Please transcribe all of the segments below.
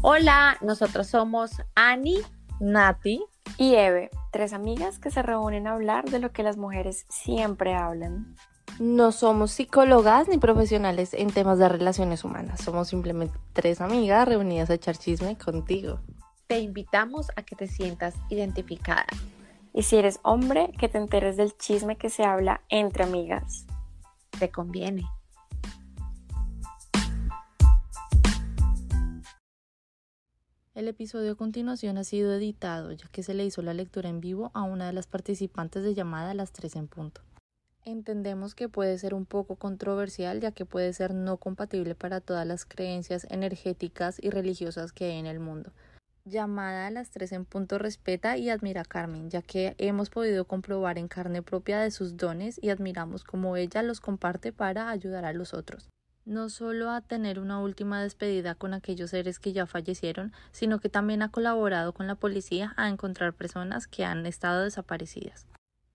Hola, nosotros somos Ani, Nati y Eve, tres amigas que se reúnen a hablar de lo que las mujeres siempre hablan. No somos psicólogas ni profesionales en temas de relaciones humanas, somos simplemente tres amigas reunidas a echar chisme contigo. Te invitamos a que te sientas identificada. Y si eres hombre, que te enteres del chisme que se habla entre amigas. Te conviene. El episodio a continuación ha sido editado ya que se le hizo la lectura en vivo a una de las participantes de llamada a las 3 en punto. Entendemos que puede ser un poco controversial ya que puede ser no compatible para todas las creencias energéticas y religiosas que hay en el mundo. Llamada a las 3 en punto respeta y admira a Carmen, ya que hemos podido comprobar en carne propia de sus dones y admiramos cómo ella los comparte para ayudar a los otros no solo a tener una última despedida con aquellos seres que ya fallecieron, sino que también ha colaborado con la policía a encontrar personas que han estado desaparecidas.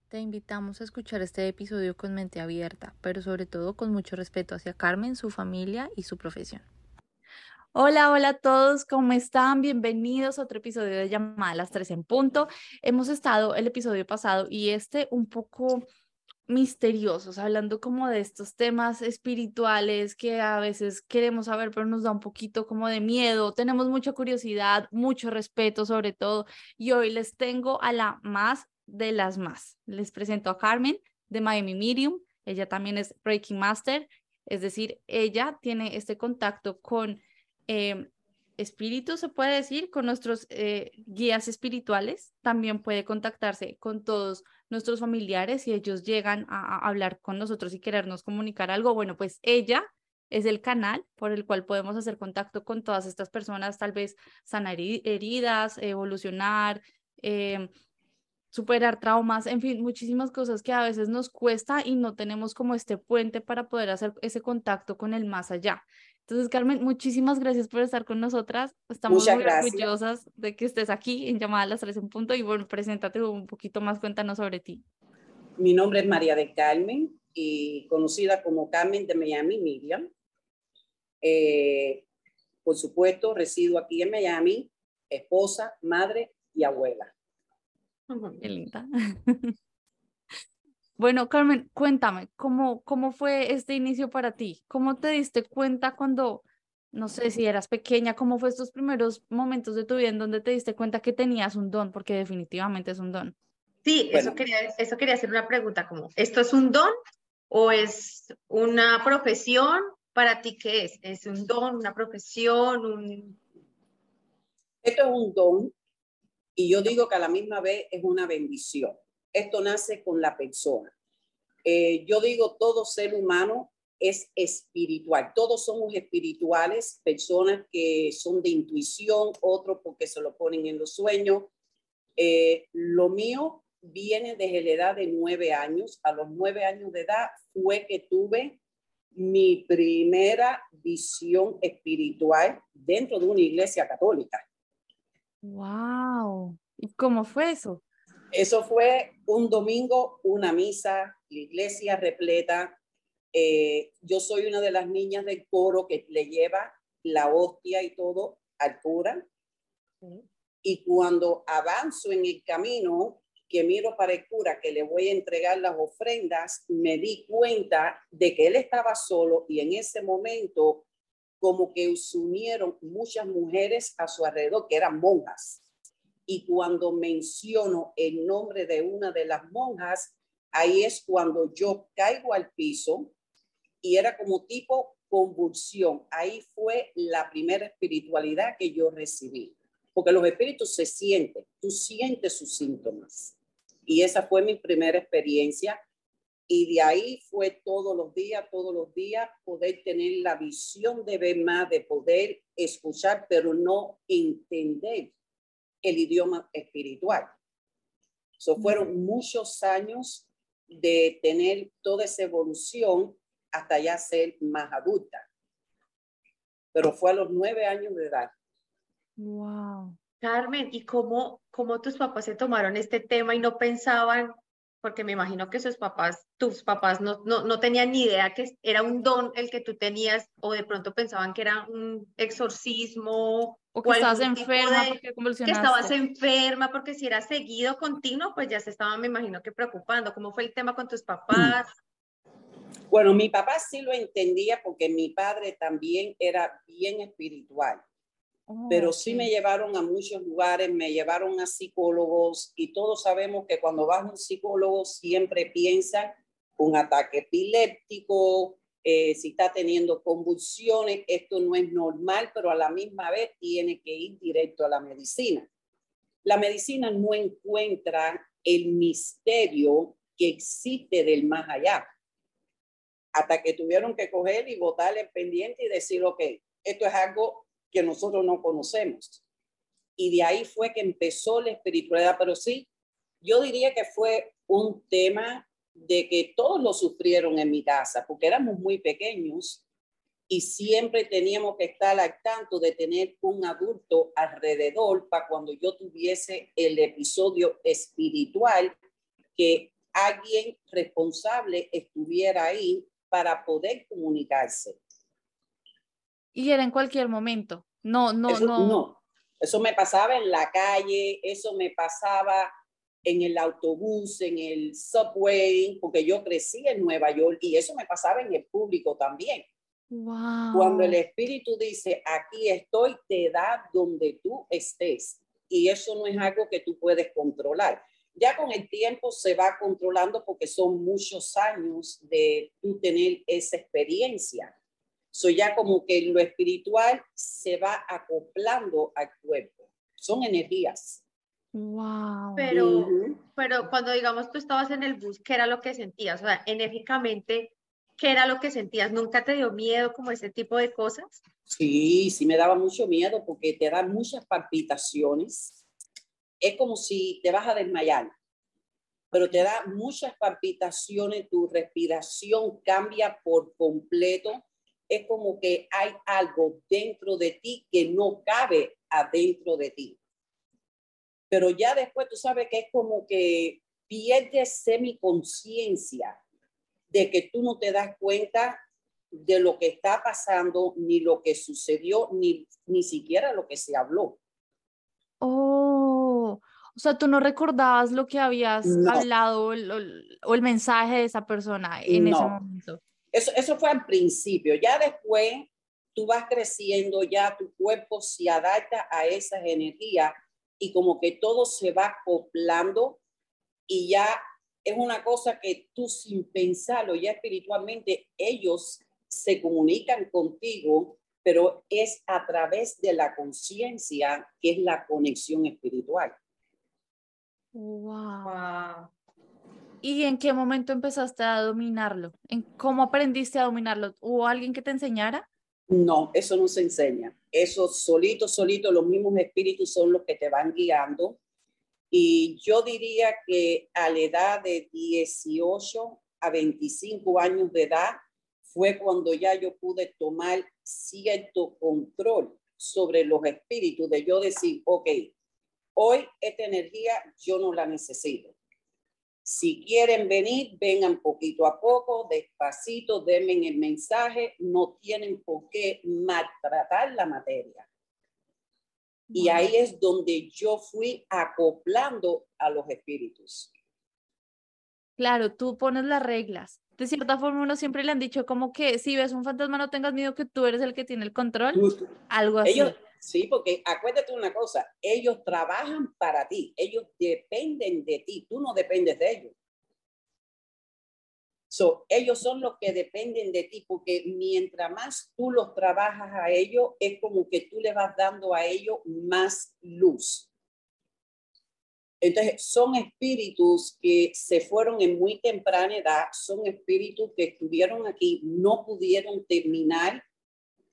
Te invitamos a escuchar este episodio con mente abierta, pero sobre todo con mucho respeto hacia Carmen, su familia y su profesión. Hola, hola a todos, ¿cómo están? Bienvenidos a otro episodio de Llamada a las 3 en punto. Hemos estado el episodio pasado y este un poco misteriosos, hablando como de estos temas espirituales que a veces queremos saber, pero nos da un poquito como de miedo, tenemos mucha curiosidad, mucho respeto sobre todo, y hoy les tengo a la más de las más. Les presento a Carmen de Miami Medium, ella también es Breaking Master, es decir, ella tiene este contacto con eh, espíritus, se puede decir, con nuestros eh, guías espirituales, también puede contactarse con todos nuestros familiares y ellos llegan a, hablar con nosotros y querernos comunicar algo. Bueno, pues ella es el canal por el cual podemos hacer contacto con todas estas personas, tal vez sanar heridas, evolucionar, em, superar traumas, en fin, muchísimas cosas que a veces nos cuesta y no tenemos como este puente para poder hacer ese contacto con el más allá. Entonces, Carmen, muchísimas gracias por estar con nosotras. Estamos muy orgullosas de que estés aquí en Llamada a las 3 en punto y bueno, preséntate un poquito más, cuéntanos sobre ti. Mi nombre es María de Carmen y conocida como Carmen de Miami Miriam. Eh, por supuesto, resido aquí en Miami, esposa, madre y abuela. Qué linda. Bueno, Carmen, cuéntame, ¿cómo, ¿cómo fue este inicio para ti? ¿Cómo te diste cuenta cuando, no sé si eras pequeña, cómo fue estos primeros momentos de tu vida en donde te diste cuenta que tenías un don? Porque definitivamente es un don. Sí, eso, quería, eso quería hacer una pregunta como, ¿esto es un don o es una profesión? ¿Para ti qué es? ¿Es un don, una profesión? Un... Esto es un don y yo digo que a la misma vez es una bendición esto nace con la persona. Eh, yo digo, todo ser humano es espiritual. Todos somos espirituales, personas que son de intuición, otros porque se lo ponen en los sueños. Eh, lo mío viene desde la edad de nueve años. A los nueve años de edad fue que tuve mi primera visión espiritual dentro de una iglesia católica. ¡Wow! ¿Y cómo fue eso? Eso fue un domingo, una misa, la iglesia repleta. Eh, yo soy una de las niñas del coro que le lleva la hostia y todo al cura. Y cuando avanzo en el camino, que miro para el cura que le voy a entregar las ofrendas, me di cuenta de que él estaba solo y en ese momento como que se unieron muchas mujeres a su alrededor que eran monjas y cuando menciono el nombre de una de las monjas, ahí es cuando yo caigo al piso y era como tipo convulsión. Ahí fue la primera espiritualidad que yo recibí, porque los espíritus se sienten, tú sientes sus síntomas. Y esa fue mi primera experiencia. Y de ahí fue todos los días, todos los días, poder tener la visión de ver más, de poder escuchar, pero no entender el idioma espiritual. So, fueron muchos años de tener toda esa evolución hasta ya ser más adulta. Pero fue a los nueve años de edad. Wow. Carmen, ¿y cómo, cómo tus papás se tomaron este tema y no pensaban porque me imagino que sus papás, tus papás no, no, no tenían ni idea que era un don el que tú tenías o de pronto pensaban que era un exorcismo O que estabas algún tipo enferma de- porque que convulsionaste. estabas enferma, porque si era seguido, continuo, pues ya se estaban, me imagino que preocupando. ¿Cómo fue el tema con tus papás? Bueno, mi papá sí lo entendía porque mi padre también era bien espiritual. Oh, pero sí ok. me llevaron a muchos lugares, me llevaron a psicólogos y todos sabemos que cuando vas a un psicólogo siempre piensan un ataque epiléptico, eh, si está teniendo convulsiones, esto no es normal, pero a la misma vez tiene que ir directo a la medicina. La medicina no encuentra el misterio que existe del más allá. Hasta que tuvieron que coger y botarle el pendiente y decir, ok, esto es algo que nosotros no conocemos. Y de ahí fue que empezó la espiritualidad, pero sí, yo diría que fue un tema de que todos lo sufrieron en mi casa, porque éramos muy pequeños y siempre teníamos que estar al tanto de tener un adulto alrededor para cuando yo tuviese el episodio espiritual, que alguien responsable estuviera ahí para poder comunicarse. Y era en cualquier momento. No, no, eso, no. Eso me pasaba en la calle, eso me pasaba en el autobús, en el subway, porque yo crecí en Nueva York y eso me pasaba en el público también. Wow. Cuando el espíritu dice, aquí estoy, te da donde tú estés. Y eso no es algo que tú puedes controlar. Ya con el tiempo se va controlando porque son muchos años de tú tener esa experiencia. So ya como que lo espiritual se va acoplando al cuerpo. Son energías. Wow. Pero, Ujú. pero cuando digamos tú estabas en el bus, ¿qué era lo que sentías? O sea, enérgicamente, ¿qué era lo que sentías? ¿Nunca te dio miedo como ese tipo de cosas? Sí, sí me daba mucho miedo porque te dan muchas palpitaciones. Es como si te vas a desmayar, pero te da muchas palpitaciones, tu respiración cambia por completo. Es como que hay algo dentro de ti que no cabe adentro de ti. Pero ya después tú sabes que es como que pierdes semiconciencia de que tú no te das cuenta de lo que está pasando, ni lo que sucedió, ni, ni siquiera lo que se habló. Oh, o sea, tú no recordabas lo que habías No. hablado o el, o el- mensaje de esa persona en ese momento. Eso, eso fue al principio. Ya después tú vas creciendo, ya tu cuerpo se adapta a esas energías y como que todo se va acoplando y ya es una cosa que tú sin pensarlo, ya espiritualmente, ellos se comunican contigo, pero es a través de la conciencia que es la conexión espiritual. Wow. Wow. ¿Y en qué momento empezaste a dominarlo? ¿En cómo aprendiste a dominarlo? ¿Hubo alguien que te enseñara? No, eso no se enseña. Eso solito, solito, los mismos espíritus son los que te van guiando. Y yo diría que a la edad de 18 a 25 años de edad fue cuando ya yo pude tomar cierto control sobre los espíritus, de yo decir, ok, hoy esta energía yo no la necesito. Si quieren venir, vengan poquito a poco, despacito, denme el mensaje, no tienen por qué maltratar la materia. Y ahí es donde yo fui acoplando a los espíritus. Claro, tú pones las reglas. De cierta forma, uno siempre le han dicho como que si ves un fantasma no tengas miedo que tú eres el que tiene el control, algo así. Ellos, sí, porque acuérdate una cosa, ellos trabajan para ti, ellos dependen de ti, tú no dependes de ellos. So, ellos son los que dependen de ti, porque mientras más tú los trabajas a ellos, es como que tú le vas dando a ellos más luz. Entonces, son espíritus que se fueron en muy temprana edad, son espíritus que estuvieron aquí, no pudieron terminar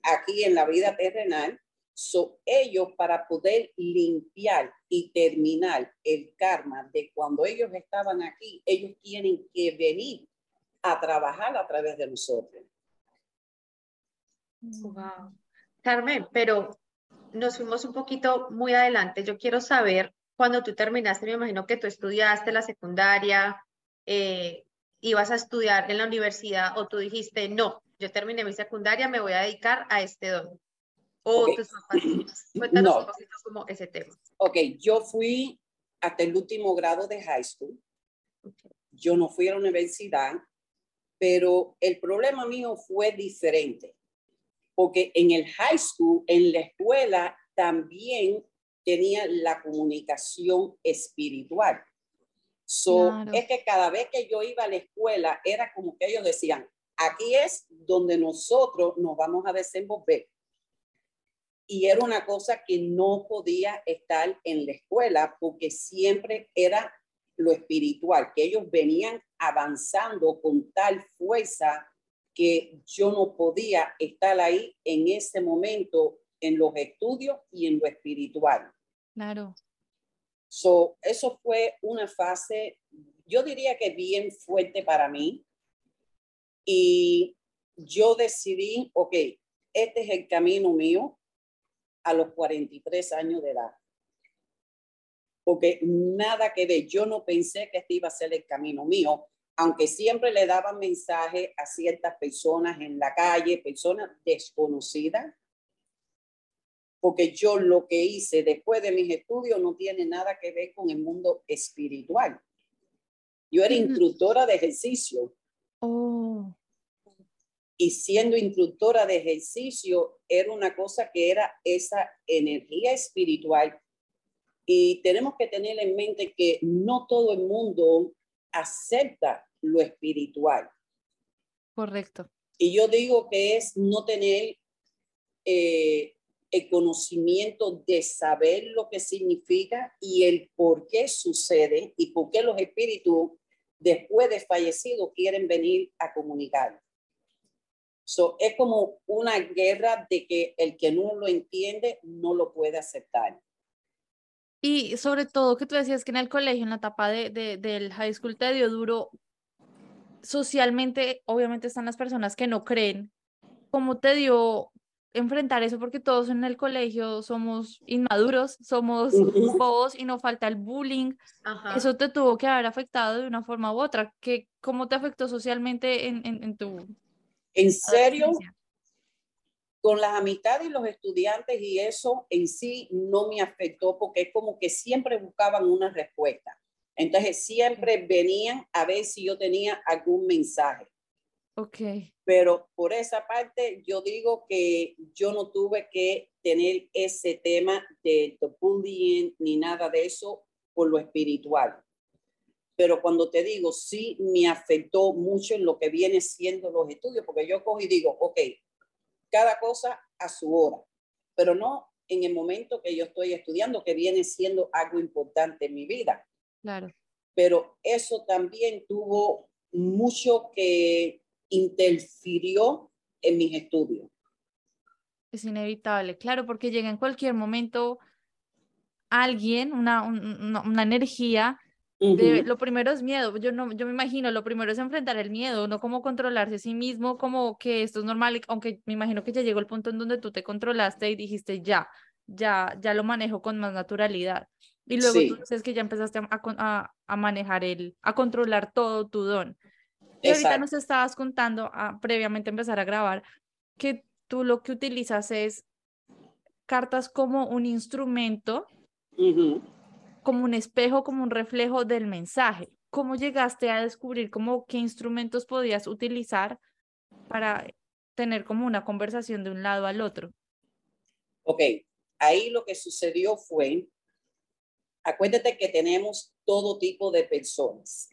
aquí en la vida terrenal. So, ellos para poder limpiar y terminar el karma de cuando ellos estaban aquí, ellos tienen que venir a trabajar a través de nosotros. Wow. Carmen, pero nos fuimos un poquito muy adelante. Yo quiero saber, cuando tú terminaste, me imagino que tú estudiaste la secundaria, eh, ibas a estudiar en la universidad o tú dijiste, no, yo terminé mi secundaria, me voy a dedicar a este don? O Ok. tus papás. Cuéntanos No. un poquito como ese tema. Ok, yo fui hasta el último grado de high school. Ok. Yo no fui a la universidad, pero el problema mío fue diferente. Porque en el high school, en la escuela, también tenía la comunicación espiritual. So, Claro. es que cada vez que yo iba a la escuela, era como que ellos decían, aquí es donde nosotros nos vamos a desenvolver. Y era una cosa que no podía estar en la escuela porque siempre era lo espiritual, que ellos venían avanzando con tal fuerza que yo no podía estar ahí en ese momento en los estudios y en lo espiritual. Claro. So, eso fue una fase, yo diría que bien fuerte para mí. Y yo decidí, ok, este es el camino mío a los 43 años de edad. Porque nada que ver, yo no pensé que este iba a ser el camino mío, aunque siempre le daban mensajes a ciertas personas en la calle, personas desconocidas, porque yo lo que hice después de mis estudios no tiene nada que ver con el mundo espiritual. Yo era instructora de ejercicio. Oh, y siendo instructora de ejercicio era una cosa que era esa energía espiritual. Y tenemos que tener en mente que no todo el mundo acepta lo espiritual. correcto. Y yo digo que es no tener eh, el conocimiento de saber lo que significa y el por qué sucede y por qué los espíritus después de fallecido quieren venir a comunicar. So, es como una guerra de que el que no lo entiende no lo puede aceptar. Y sobre todo que tú decías que en el colegio, en la etapa de, de- del high school, te dio duro. Socialmente, obviamente están las personas que no creen. ¿Cómo te dio enfrentar eso? Porque todos en el colegio somos inmaduros, somos bobos y nos falta el bullying. Ajá. Eso te tuvo que haber afectado de una forma u otra. ¿Qué, ¿Cómo te afectó socialmente en, en, en tu En serio, con las amistades y los estudiantes y eso en sí no me afectó porque es como que siempre buscaban una respuesta. Entonces siempre venían a ver si yo tenía algún mensaje. Ok, Pero por esa parte yo digo que yo no tuve que tener ese tema de, de bullying ni nada de eso por lo espiritual. Pero cuando te digo, sí me afectó mucho en lo que viene siendo los estudios, porque yo cojo y digo, ok, cada cosa a su hora, pero no en el momento que yo estoy estudiando, que viene siendo algo importante en mi vida. claro. Pero eso también tuvo mucho que interfirió en mis estudios. Es inevitable, claro, porque llega en cualquier momento alguien, una, un- una, de- Ujú. lo primero es miedo, yo no, yo me imagino, lo primero es enfrentar el miedo, no como controlarse a sí mismo, como que esto es normal, aunque me imagino que ya llegó el punto en donde tú te controlaste y dijiste ya, ya, ya lo manejo con más naturalidad. Y luego tú Sí. dices que ya empezaste a, a a- a manejar el, a controlar todo tu don. Y ahorita nos Exacto. estabas contando, ah, previamente a empezar a grabar, que tú lo que utilizas es cartas como un instrumento Ujú. Como un espejo, como un reflejo del mensaje. ¿Cómo llegaste a descubrir cómo qué instrumentos podías utilizar para tener como una conversación de un lado al otro? Ok, ahí lo que sucedió fue, acuérdate que tenemos todo tipo de personas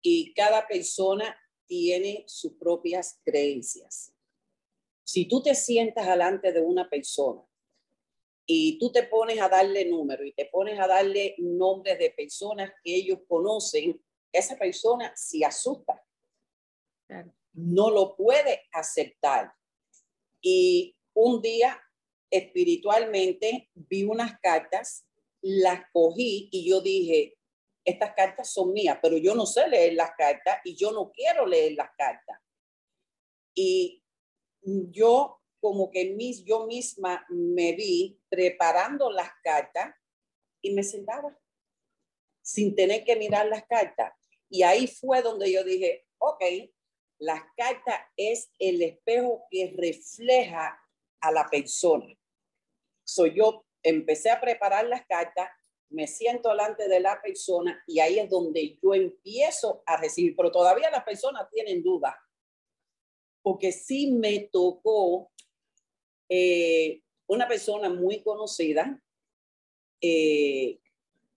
y cada persona tiene sus propias creencias. Si tú te sientas delante de una persona y tú te pones a darle número y te pones a darle nombres de personas que ellos conocen, esa persona se asusta. Claro. No lo puede aceptar. Y un día espiritualmente vi unas cartas, las cogí y yo dije, estas cartas son mías, pero yo no sé leer las cartas y yo no quiero leer las cartas. Y yo como que mis, yo misma me vi preparando las cartas y me sentaba sin tener que mirar las cartas. Y ahí fue donde yo dije, ok, las cartas es el espejo que refleja a la persona. So yo empecé a preparar las cartas, me siento delante de la persona y ahí es donde yo empiezo a recibir, pero todavía las personas tienen dudas, porque sí me tocó eh, una persona muy conocida, eh,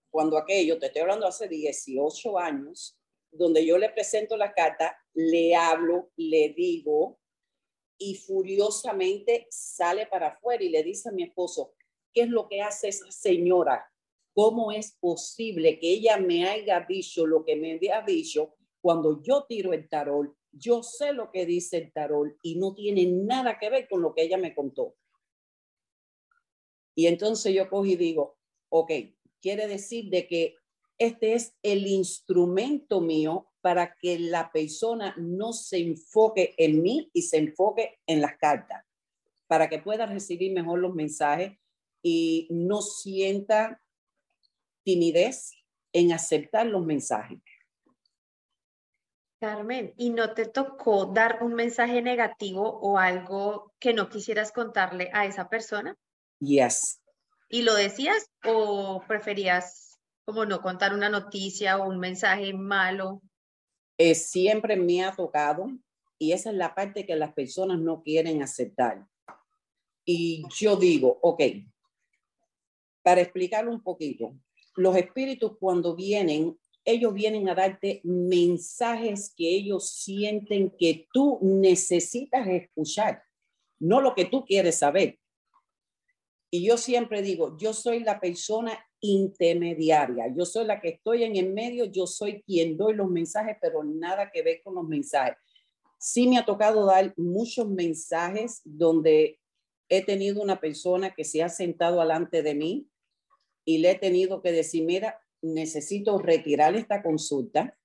cuando aquello, te estoy hablando hace 18 años, donde yo le presento la carta, le hablo, le digo, y furiosamente sale para afuera y le dice a mi esposo, ¿qué es lo que hace esa señora? ¿Cómo es posible que ella me haya dicho lo que me había dicho cuando yo tiro el tarol? Yo sé lo que dice el tarol y no tiene nada que ver con lo que ella me contó. Y entonces yo cojo y digo, ok, quiere decir de que este es el instrumento mío para que la persona no se enfoque en mí y se enfoque en las cartas, para que pueda recibir mejor los mensajes y no sienta timidez en aceptar los mensajes. Carmen, ¿y no te tocó dar un mensaje negativo o algo que no quisieras contarle a esa persona? Yes. ¿Y lo decías o preferías como no contar una noticia o un mensaje malo? Eh, siempre me ha tocado y esa es la parte que las personas no quieren aceptar. Y yo digo, ok, para explicarlo un poquito, los espíritus cuando vienen, ellos vienen a darte mensajes que ellos sienten que tú necesitas escuchar, no lo que tú quieres saber. Y yo siempre digo, yo soy la persona intermediaria, yo soy la que estoy en el medio, yo soy quien doy los mensajes, pero nada que ver con los mensajes. Sí me ha tocado dar muchos mensajes donde he tenido una persona que se ha sentado delante de mí y le he tenido que decir, mira, necesito retirar esta consulta,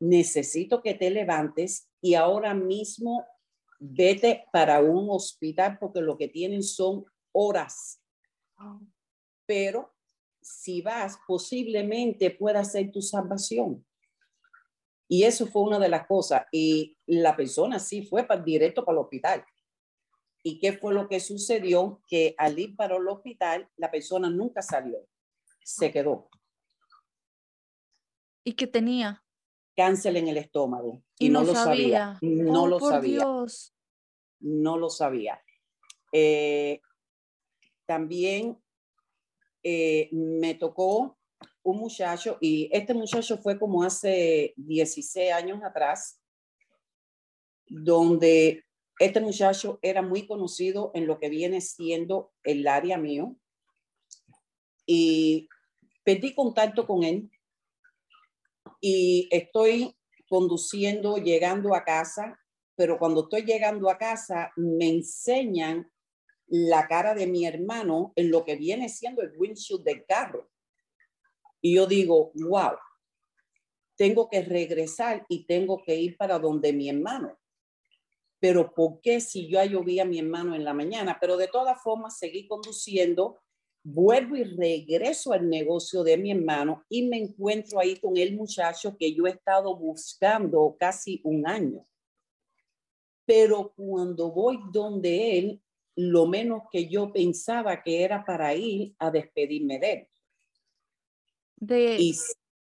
necesito que te levantes y ahora mismo vete para un hospital porque lo que tienen son horas. Pero si vas, posiblemente pueda ser tu salvación. Y eso fue una de las cosas. Y la persona sí fue para, directo para el hospital. ¿Y qué fue lo que sucedió? Que al ir para el hospital, la persona nunca salió. Se quedó. ¿Y qué tenía? Cáncer en el estómago. Y, no, lo sabía. No oh, lo por sabía. Dios. No lo sabía. Eh, también eh, me tocó un muchacho y este muchacho fue como hace 16 años atrás, donde este muchacho era muy conocido en lo que viene siendo el área mío y perdí contacto con él y estoy conduciendo, llegando a casa, pero cuando estoy llegando a casa me enseñan la cara de mi hermano en lo que viene siendo el windshield del carro. Y yo digo, wow, tengo que regresar y tengo que ir para donde mi hermano. Pero ¿por qué si yo vi a mi hermano en la mañana? Pero de todas formas seguí conduciendo, vuelvo y regreso al negocio de mi hermano y me encuentro ahí con el muchacho que yo he estado buscando casi un año. Pero cuando voy donde él, lo menos que yo pensaba que era para ir a despedirme de él. De,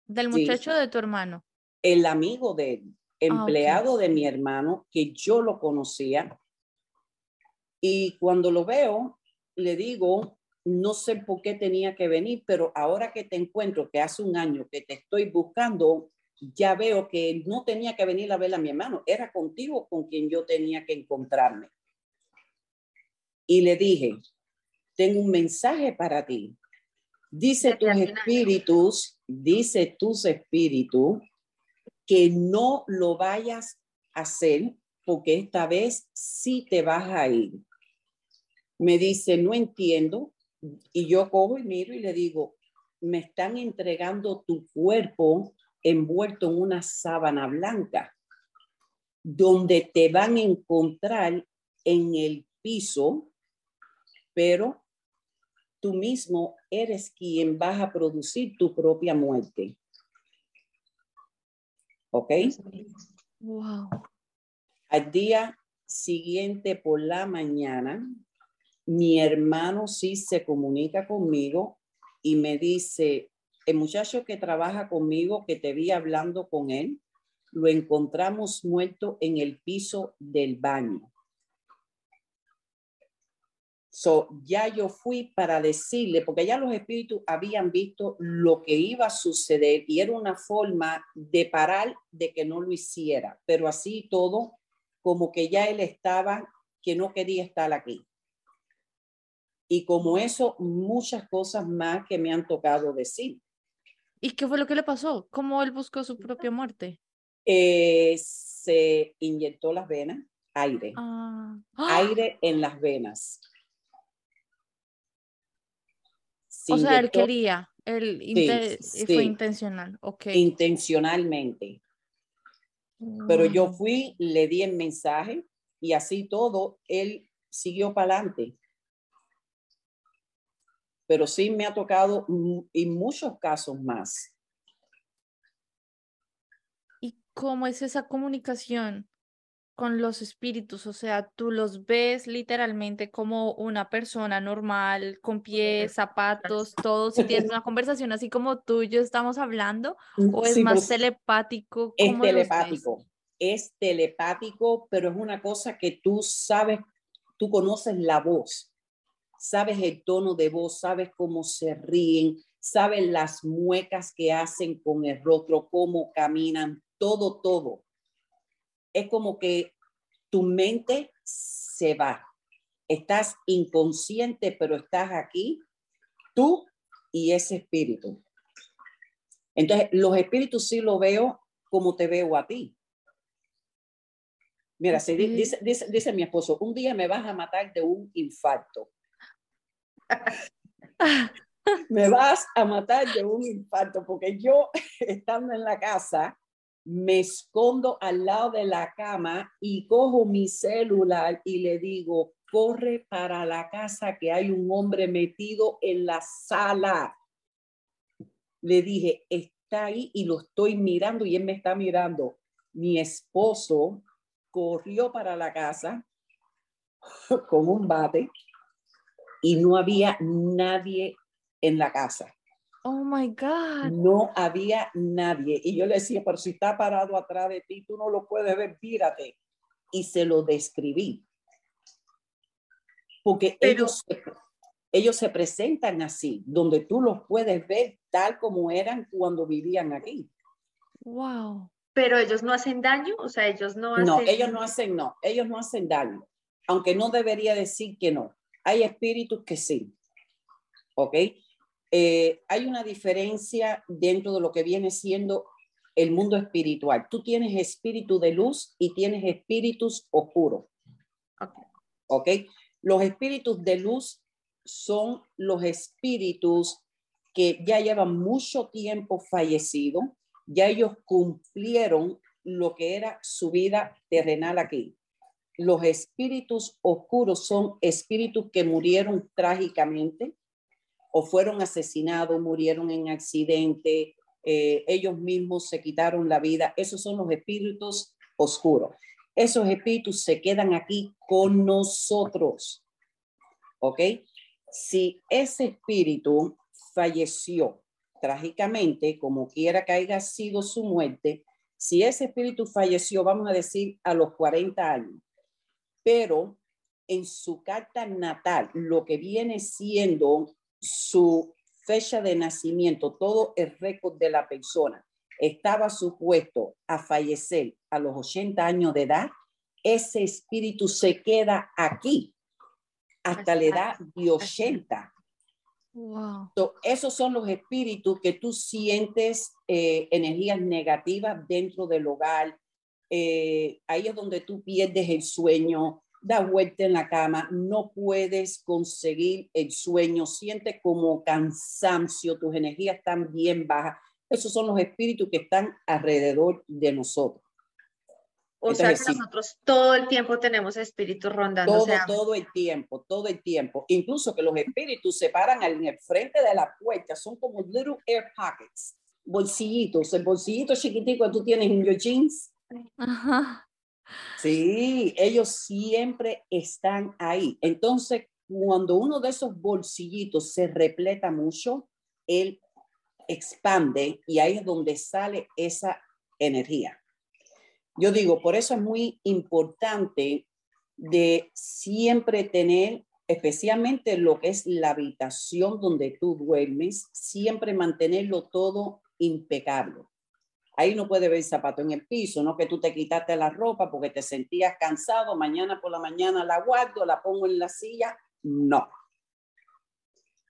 del muchacho de tu hermano. El amigo de él, Ah, empleado de mi hermano, que yo lo conocía. Y cuando lo veo, le digo, no sé por qué tenía que venir, pero ahora que te encuentro, que hace un año que te estoy buscando, ya veo que no tenía que venir a ver a mi hermano, era contigo con quien yo tenía que encontrarme. Y le dije, tengo un mensaje para ti. Dice tus espíritus, dice tus espíritus, que no lo vayas a hacer porque esta vez sí te vas a ir. Me dice, no entiendo. Y yo cojo y miro y le digo, me están entregando tu cuerpo envuelto en una sábana blanca, donde te van a encontrar en el piso, pero tú mismo eres quien vas a producir tu propia muerte. ¿Ok? Wow. Al día siguiente por la mañana, mi hermano sí se comunica conmigo y me dice, el muchacho que trabaja conmigo, que te vi hablando con él, lo encontramos muerto en el piso del baño. So, ya yo fui para decirle, porque ya los espíritus habían visto lo que iba a suceder y era una forma de parar de que no lo hiciera, pero así todo, como que ya él estaba, que no quería estar aquí. Y como eso, muchas cosas más que me han tocado decir. ¿Y qué fue lo que le pasó? ¿Cómo él buscó su propia muerte? Eh, se inyectó las venas, aire, Ah. aire en las venas. Se O sea, él inyectó quería, él sí. fue intencional, ok. intencionalmente. Pero yo fui, le di el mensaje y así todo, él siguió para adelante. Pero sí me ha tocado y muchos casos más. ¿Y cómo es esa comunicación con los espíritus? O sea, tú los ves literalmente como una persona normal, con pies, zapatos, todo. Si tienes una conversación así como tú y yo estamos hablando, o es Sí, más telepático, es telepático. Es telepático, pero es una cosa que tú sabes, tú conoces la voz, sabes el tono de voz, sabes cómo se ríen, sabes las muecas que hacen con el rostro, cómo caminan, todo, todo. Es como que tu mente se va. Estás inconsciente, pero estás aquí, tú y ese espíritu. Entonces, los espíritus sí lo veo como te veo a ti. Mira, si dice, dice, dice mi esposo, un día me vas a matar de un infarto. Me vas a matar de un infarto, porque yo estando en la casa, me escondo al lado de la cama y cojo mi celular y le digo, corre para la casa que hay un hombre metido en la sala. Le dije, está ahí y lo estoy mirando y él me está mirando. Mi esposo corrió para la casa con un bate y no había nadie en la casa. Oh my God. No había nadie. Y yo le decía, pero si está parado atrás de ti, tú no lo puedes ver, mírate. Y se lo describí. Porque Pero- ellos, ellos se presentan así, donde tú los puedes ver tal como eran cuando vivían aquí. Wow. Pero ellos no hacen daño, o sea, ellos no hacen. No, ellos no hacen, no, ellos no hacen daño. Aunque no debería decir que no. Hay espíritus que sí. ¿Ok? Eh, hay una diferencia dentro de lo que viene siendo el mundo espiritual. Tú tienes espíritu de luz y tienes espíritus oscuros. Ok. ¿Ok? Los espíritus de luz son los espíritus que ya llevan mucho tiempo fallecidos, ya ellos cumplieron lo que era su vida terrenal aquí. Los espíritus oscuros son espíritus que murieron trágicamente o fueron asesinados, murieron en accidente, eh, ellos mismos se quitaron la vida. Esos son los espíritus oscuros. Esos espíritus se quedan aquí con nosotros. ¿Ok? Si ese espíritu falleció trágicamente, como quiera que haya sido su muerte, si ese espíritu falleció, vamos a decir, a los 40 años, pero en su carta natal, lo que viene siendo su fecha de nacimiento, todo el récord de la persona, estaba supuesto a fallecer a los 80 años de edad, ese espíritu se queda aquí hasta la edad de 80. Wow. So, esos son los espíritus que tú sientes eh, energías negativas dentro del hogar. Eh, ahí es donde tú pierdes el sueño, da vuelta en la cama, no puedes conseguir el sueño, sientes como cansancio, tus energías están bien bajas. Esos son los espíritus que están alrededor de nosotros. O sea, Entonces, que sí. nosotros todo el tiempo tenemos espíritus rondando. o Todo, sea, todo el tiempo, todo el tiempo. Incluso que los espíritus se paran en el frente de la puerta, son como little air pockets. bolsillitos, el bolsillito chiquitico que tú tienes en your jeans. Ajá. Sí, ellos siempre están ahí. Entonces, cuando uno de esos bolsillitos se repleta mucho, él expande y ahí es donde sale esa energía. Yo digo, por eso es muy importante de siempre tener, especialmente lo que es la habitación donde tú duermes, siempre mantenerlo todo impecable. Ahí no puede ver zapato en el piso, no que tú te quitaste la ropa porque te sentías cansado, mañana por la mañana la guardo, la pongo en la silla. No.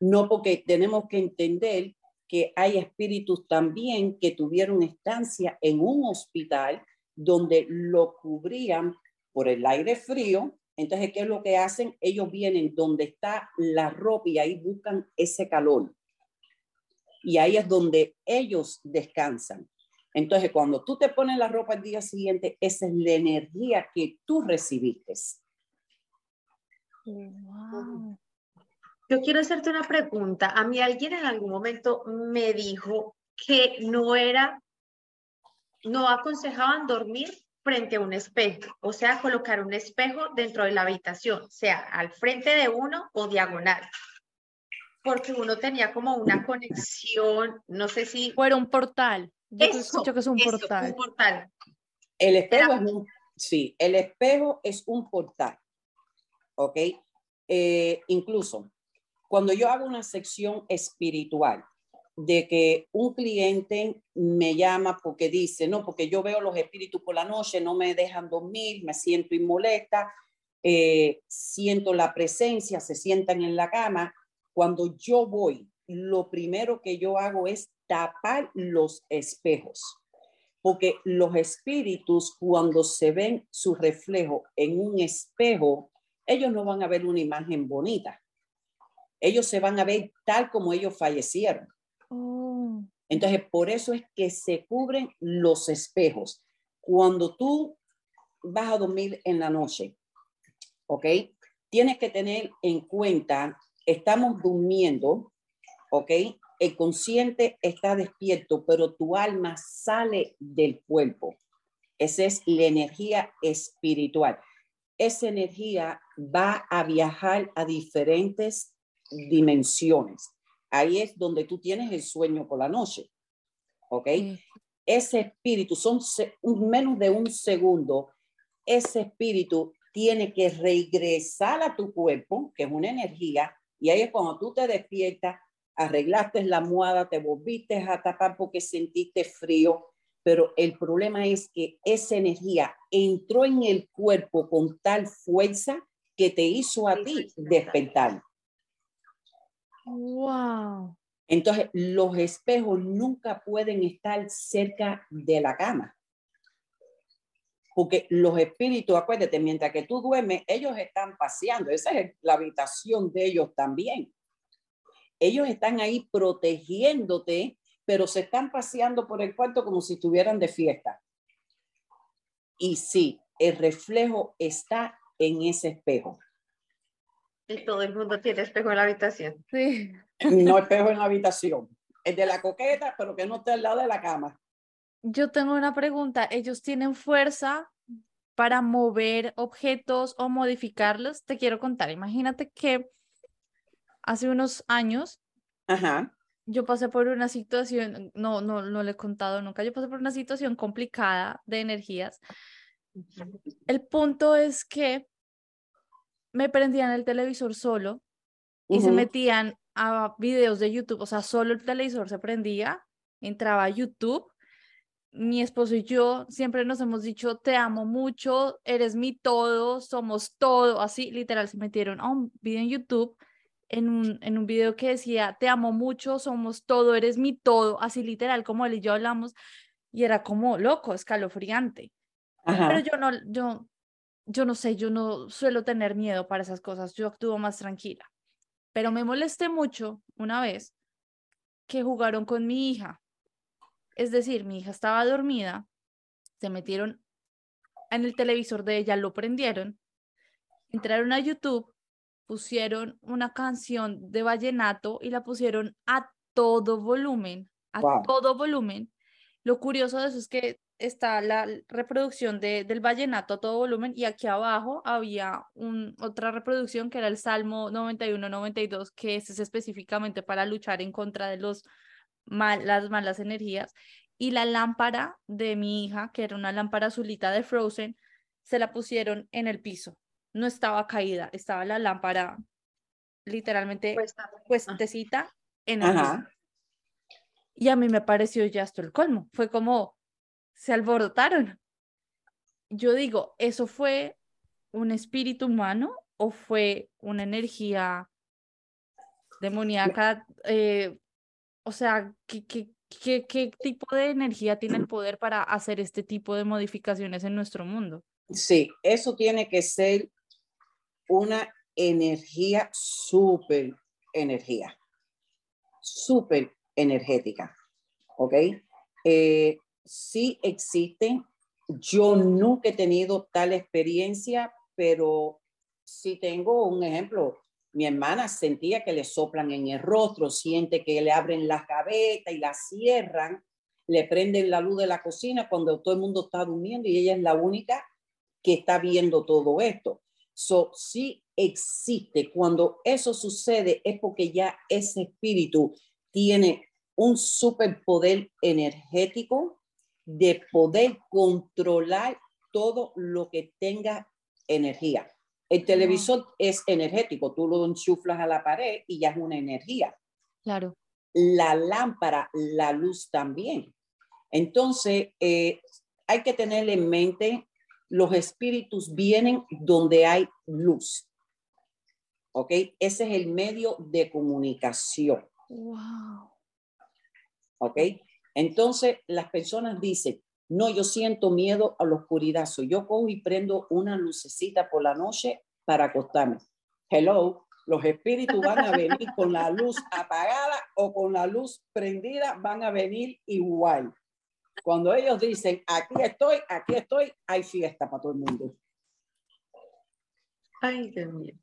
No porque tenemos que entender que hay espíritus también que tuvieron estancia en un hospital donde lo cubrían por el aire frío. Entonces, ¿qué es lo que hacen? Ellos vienen donde está la ropa y ahí buscan ese calor. Y ahí es donde ellos descansan. Entonces, cuando tú te pones la ropa el día siguiente, esa es la energía que tú recibiste. Yo quiero hacerte una pregunta. A mí alguien en algún momento me dijo que no era, no aconsejaban dormir frente a un espejo, o sea, colocar un espejo dentro de la habitación, sea al frente de uno o diagonal porque uno tenía como una conexión, no sé si... Fuera un portal. Yo Eso, escucho que es un eso, portal. un portal. El espejo Era- es un, sí, el espejo es un portal. ¿Ok? Eh, incluso cuando yo hago una sección espiritual de que un cliente me llama porque dice, no, porque yo veo los espíritus por la noche, no me dejan dormir, me siento inmolesta, eh, siento la presencia, se sientan en la cama. Cuando yo voy, lo primero que yo hago es tapar los espejos porque los espíritus cuando se ven su reflejo en un espejo, ellos no van a ver una imagen bonita. Ellos se van a ver tal como ellos fallecieron. Oh, Entonces, por eso es que se cubren los espejos. Cuando tú vas a dormir en la noche, ¿ok? Tienes que tener en cuenta, estamos durmiendo, ¿ok? El consciente está despierto, pero tu alma sale del cuerpo. Esa es la energía espiritual. Esa energía va a viajar a diferentes dimensiones. Ahí es donde tú tienes el sueño por la noche. ¿Ok? sí. ese espíritu, son menos de un segundo, ese espíritu tiene que regresar a tu cuerpo, que es una energía, y ahí es cuando tú te despiertas, arreglaste la almohada, te volviste a tapar porque sentiste frío, pero el problema es que esa energía entró en el cuerpo con tal fuerza que te hizo a ti despertar. Wow. Entonces, los espejos nunca pueden estar cerca de la cama. Porque los espíritus, acuérdate, mientras que tú duermes, ellos están paseando. Esa es la habitación de ellos también. Ellos están ahí protegiéndote, pero se están paseando por el cuarto como si estuvieran de fiesta. Y sí, el reflejo está en ese espejo. Y todo el mundo tiene espejo en la habitación. Sí. No espejo en la habitación. El de la coqueta, pero que no esté al lado de la cama. Yo tengo una pregunta. ¿Ellos tienen fuerza para mover objetos o modificarlos? Te quiero contar. Imagínate que hace unos años Ajá. yo pasé por una situación, no, no, no le he contado nunca, yo pasé por una situación complicada de energías. El punto es que me prendían el televisor solo y se Ujú. metían a videos de YouTube, o sea, solo el televisor se prendía, entraba a YouTube. Mi esposo y yo siempre nos hemos dicho, te amo mucho, eres mi todo, somos todo, así literal se metieron a un video en YouTube, en un, en un video que decía, te amo mucho, somos todo, eres mi todo, así literal como él y yo hablamos, y era como loco, escalofriante. Ajá. Pero yo no, yo, yo no sé, yo no suelo tener miedo para esas cosas, yo actúo más tranquila. Pero me molesté mucho una vez que jugaron con mi hija. Es decir, mi hija estaba dormida, se metieron en el televisor de ella, lo prendieron, entraron a YouTube, pusieron una canción de vallenato y la pusieron a todo volumen, a Wow. todo volumen. Lo curioso de eso es que está la reproducción de, del vallenato a todo volumen y aquí abajo había un, otra reproducción que era el Salmo 91-92, que ese es específicamente para luchar en contra de los mal- las malas energías. Y la lámpara de mi hija, que era una lámpara azulita de Frozen, se la pusieron en el piso. No estaba caída, estaba la lámpara literalmente ah, puestecita en el. Ajá. Y a mí me pareció ya esto el colmo. Fue como, se alborotaron. Yo digo, ¿eso fue un espíritu humano o fue una energía demoníaca? Eh, o sea, ¿qué, qué, qué, qué tipo de energía tiene el poder para hacer este tipo de modificaciones en nuestro mundo? Sí, eso tiene que ser una energía súper energía, súper energética, ¿ok? Eh, sí existen, yo nunca he tenido tal experiencia, pero sí tengo un ejemplo. Mi hermana sentía que le soplan en el rostro, siente que le abren la cabeza y la cierran, le prenden la luz de la cocina cuando todo el mundo está durmiendo y ella es la única que está viendo todo esto. So, sí existe. Cuando eso sucede es porque ya ese espíritu tiene un superpoder energético de poder controlar todo lo que tenga energía. El televisor es energético, tú lo enchuflas a la pared y ya es una energía. Claro. La lámpara, la luz también. Entonces, eh, hay que tener en mente, los espíritus vienen donde hay luz. ¿Ok? Ese es el medio de comunicación. Wow. ¿Ok? Entonces, las personas dicen, no, yo siento miedo a la oscuridad. So, yo cojo y prendo una lucecita por la noche para acostarme. Hello, los espíritus van a venir con la luz apagada o con la luz prendida, van a venir igual. Cuando ellos dicen, aquí estoy, aquí estoy, hay fiesta para todo el mundo. Ay, Dios mío.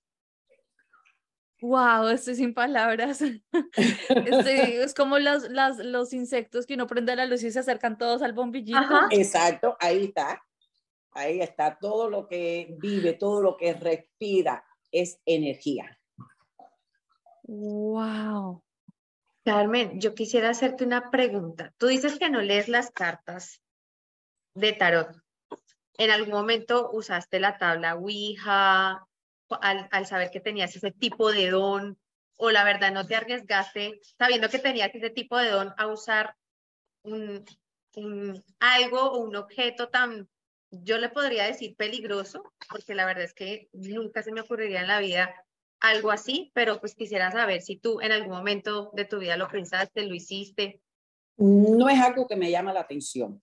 Wow, estoy sin palabras. Estoy- es como los, las, los insectos que uno prende la luz y se acercan todos al bombillito. Ajá. Exacto, ahí está. Ahí está. Todo lo que vive, todo lo que respira es energía. Wow. Carmen, yo quisiera hacerte una pregunta. Tú dices que no lees las cartas de tarot. ¿En algún momento usaste la tabla Ouija al, al saber que tenías ese tipo de don? ¿O la verdad no te arriesgaste sabiendo que tenías ese tipo de don a usar un, un- algo o un objeto tan, yo le podría decir peligroso? Porque la verdad es que nunca se me ocurriría en la vida algo así, pero pues quisiera saber si tú en algún momento de tu vida lo pensaste, lo hiciste. No es algo que me llama la atención.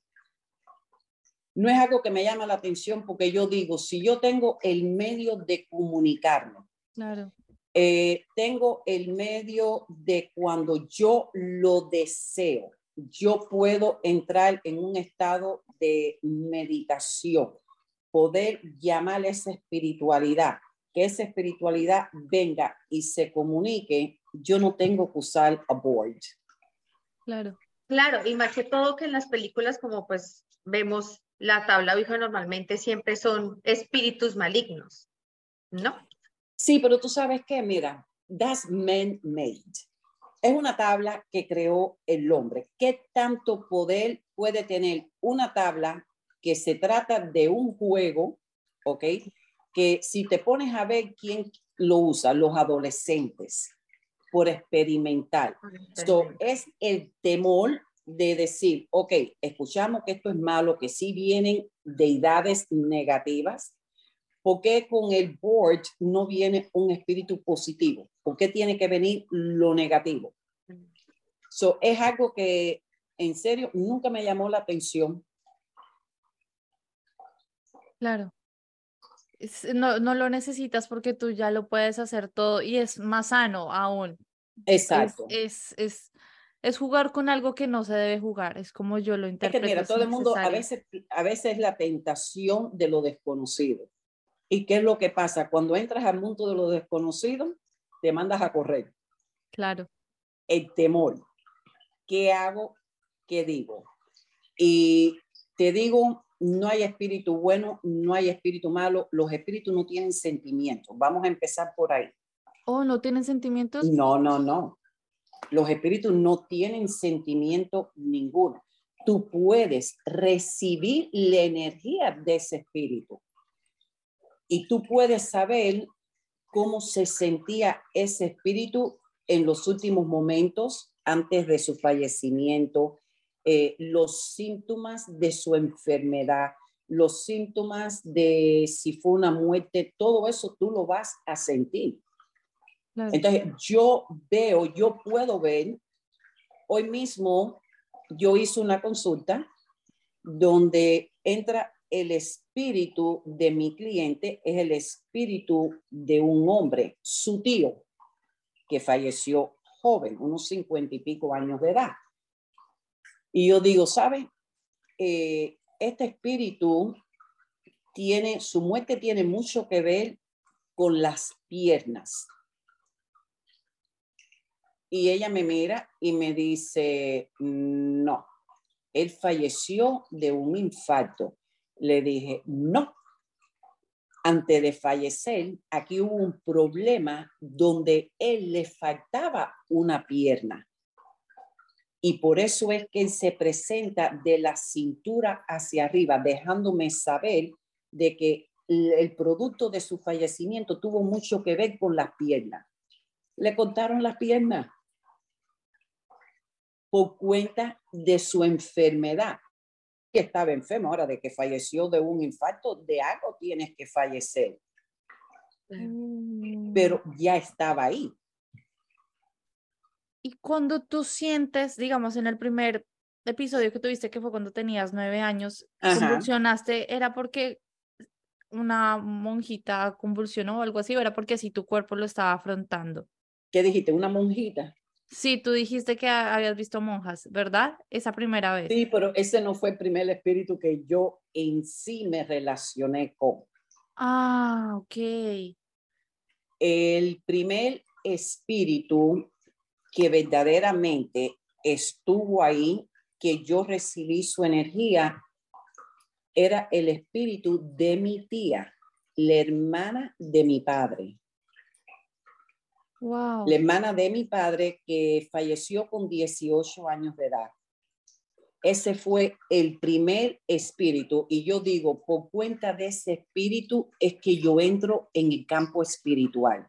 No es algo que me llama la atención porque yo digo, si yo tengo el medio de comunicarme, Claro. eh, tengo el medio de cuando yo lo deseo, yo puedo entrar en un estado de meditación, poder llamar esa espiritualidad, que esa espiritualidad venga y se comunique, yo no tengo que usar a board. Claro. Claro, y más que todo que en las películas como pues vemos la tabla Ouija normalmente siempre son espíritus malignos, ¿no? Sí, pero tú sabes que, mira, that's man-made. Es una tabla que creó el hombre. ¿Qué tanto poder puede tener una tabla que se trata de un juego, ok? Que si te pones a ver quién lo usa, los adolescentes, por experimentar. So, es el temor de decir, ok, escuchamos que esto es malo, que sí vienen deidades negativas. ¿Por qué con el board no viene un espíritu positivo? ¿Por qué tiene que venir lo negativo? So, es algo que en serio nunca me llamó la atención. Claro. Es- no, no lo necesitas porque tú ya lo puedes hacer todo y es más sano aún. Es, Exacto. es, es, es jugar con algo que no se debe jugar. Es como yo lo Es que interpreto. mira, es todo el mundo a veces, a veces es la tentación de lo desconocido. ¿Y qué es lo que pasa? Cuando entras al mundo de lo desconocido, te mandas a correr. Claro. el temor. ¿Qué hago? ¿qué digo? Y te digo, no hay espíritu bueno, no hay espíritu malo, los espíritus no tienen sentimientos. Vamos a empezar por ahí. Oh, ¿no tienen sentimientos? No, no, no. Los espíritus no tienen sentimiento ninguno. Tú puedes recibir la energía de ese espíritu y tú puedes saber cómo se sentía ese espíritu en los últimos momentos antes de su fallecimiento, eh, los síntomas de su enfermedad, los síntomas de si fue una muerte, todo eso tú lo vas a sentir. Entonces, yo veo, yo puedo ver, hoy mismo yo hice una consulta donde entra el espíritu de mi cliente, es el espíritu de un hombre, su tío, que falleció joven, unos cincuenta y pico años de edad. Y yo digo, ¿sabe? Eh, este espíritu tiene, su muerte tiene mucho que ver con las piernas. Y ella me mira y me dice, no, él falleció de un infarto. Le dije, no. Antes de fallecer, aquí hubo un problema donde él le faltaba una pierna. Y por eso es que él se presenta de la cintura hacia arriba, dejándome saber de que el producto de su fallecimiento tuvo mucho que ver con las piernas. Le contaron las piernas por cuenta de su enfermedad. Que estaba enfermo ahora, de que falleció de un infarto, de algo tienes que fallecer. Mm. Pero ya estaba ahí. Y cuando tú sientes, digamos, en el primer episodio que tuviste, que fue cuando tenías nueve años, Ajá. convulsionaste, ¿era porque una monjita convulsionó o algo así? ¿O era porque así tu cuerpo lo estaba afrontando? ¿Qué dijiste? ¿Una monjita? Sí, tú dijiste que ha- habías visto monjas, ¿verdad? Esa primera vez. Sí, pero ese no fue el primer espíritu que yo en sí me relacioné con. Ah, ok. El primer espíritu que verdaderamente estuvo ahí, que yo recibí su energía, era el espíritu de mi tía, la hermana de mi padre. Wow. la hermana de mi padre que falleció con 18 años de edad. Ese fue el primer espíritu y yo digo, por cuenta de ese espíritu es que yo entro en el campo espiritual.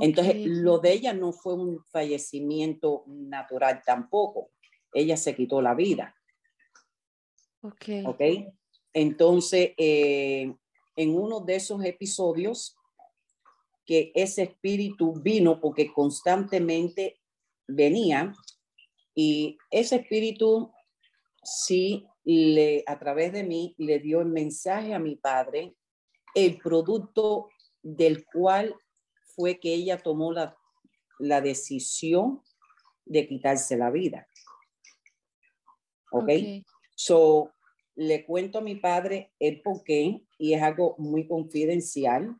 Entonces, lo de ella no fue un fallecimiento natural tampoco. Ella se quitó la vida, Ok. ¿ok? Entonces, eh, en uno de esos episodios, que ese espíritu vino porque constantemente venía y ese espíritu sí le a través de mí le dio el mensaje a mi padre el producto del cual fue que ella tomó la, la decisión de quitarse la vida. ¿Ok? ok. So, le cuento a mi padre el por qué y es algo muy confidencial,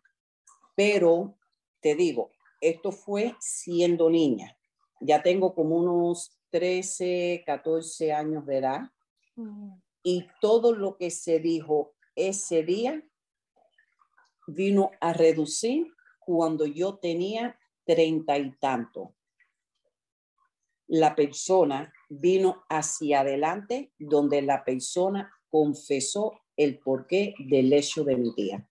pero te digo, esto fue siendo niña. Ya tengo como unos 13, 14 años de edad Mm, y todo lo que se dijo ese día vino a reducir cuando yo tenía treinta y tanto. La persona vino hacia adelante donde la persona confesó el porqué del hecho de mi tía.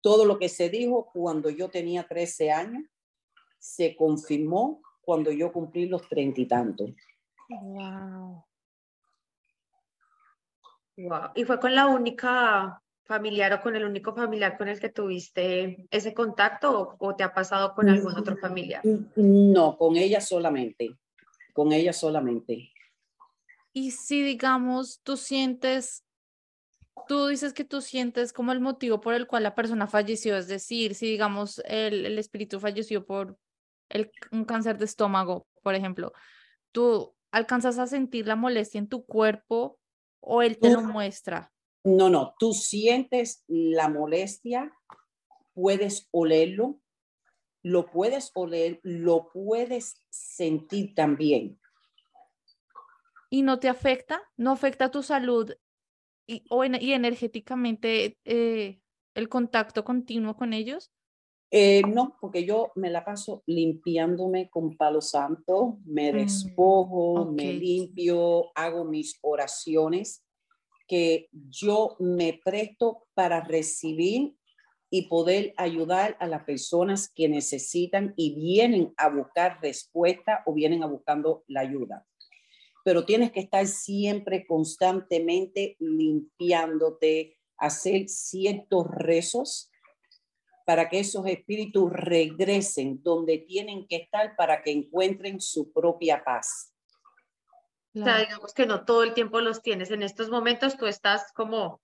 Todo lo que se dijo cuando yo tenía 13 años se confirmó cuando yo cumplí los treinta y tantos. Wow. Wow. ¿Y fue con la única familiar o con el único familiar con el que tuviste ese contacto o, o te ha pasado con algún otro familiar? No, con ella solamente. Con ella solamente. Y si, digamos, tú sientes, tú dices que tú sientes como el motivo por el cual la persona falleció, es decir, si, digamos, el, el espíritu falleció por el, un cáncer de estómago, por ejemplo, ¿tú alcanzas a sentir la molestia en tu cuerpo o él te lo muestra? No, no, tú sientes la molestia, puedes olerlo, lo puedes oler, lo puedes sentir también. ¿Y no te afecta? ¿No afecta tu salud y, o en- y energéticamente eh, el contacto continuo con ellos? Eh, no, porque yo me la paso limpiándome con palo santo, me Mm, despojo, me limpio, hago mis oraciones, que yo me presto para recibir y poder ayudar a las personas que necesitan y vienen a buscar respuesta o vienen a buscando la ayuda. Pero tienes que estar siempre constantemente limpiándote, hacer ciertos rezos para que esos espíritus regresen donde tienen que estar para que encuentren su propia paz. O sea, Claro. digamos que no todo el tiempo los tienes. En estos momentos tú estás como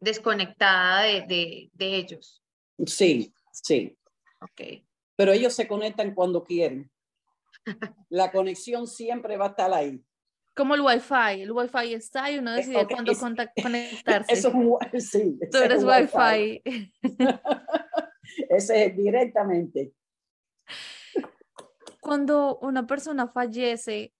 desconectada de, de, de ellos. Sí, sí, Ok. pero ellos se conectan cuando quieren. La conexión siempre va a estar ahí. Como el Wi-Fi, el Wi-Fi está y uno decide ok, cuándo conectarse. Eso es un sí, Tú eres un Wi-Fi. Ese es directamente. Cuando una persona fallece,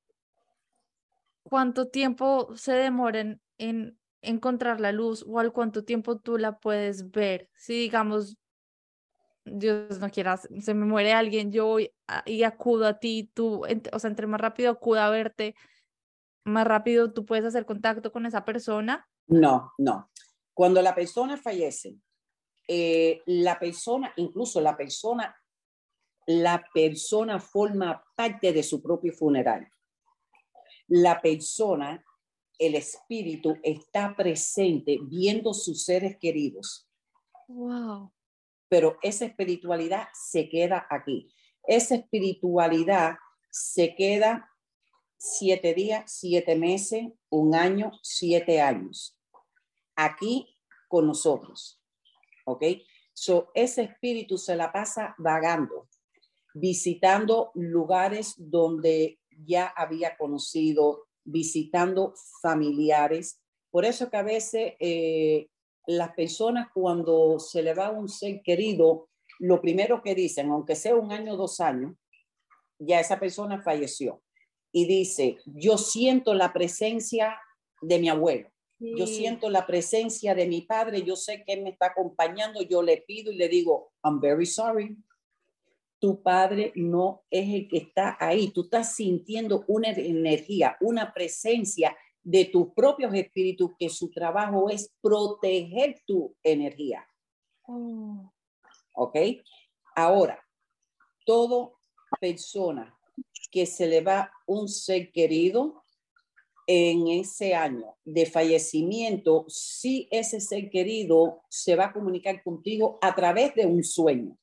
¿cuánto tiempo se demora en, en encontrar la luz o al cuánto tiempo tú la puedes ver? Si digamos, Dios no quiera, se me muere alguien, yo voy a- y acudo a ti, tú, o sea, entre más rápido acudo a verte, más rápido tú puedes hacer contacto con esa persona. No, no. Cuando la persona fallece, eh, la persona, incluso la persona, la persona forma parte de su propio funeral. La persona, el espíritu, está presente viendo sus seres queridos, Wow. pero esa espiritualidad se queda aquí. Esa espiritualidad se queda siete días, siete meses, un año, siete años aquí con nosotros. ¿Ok? So, ese espíritu se la pasa vagando, visitando lugares donde ya había conocido, visitando familiares. Por eso que a veces eh, las personas cuando se le va un ser querido, lo primero que dicen, aunque sea un año o dos años, ya esa persona falleció. Y dice, yo siento la presencia de mi abuelo. Yo siento la presencia de mi padre, yo sé que él me está acompañando, yo le pido y le digo, I'm very sorry. Tu padre no es el que está ahí, tú estás sintiendo una energía, una presencia de tus propios espíritus que su trabajo es proteger tu energía, Oh, ¿ok? Ahora, todo persona que se le va un ser querido, en ese año de fallecimiento, si ese ser querido se va a comunicar contigo a través de un sueño.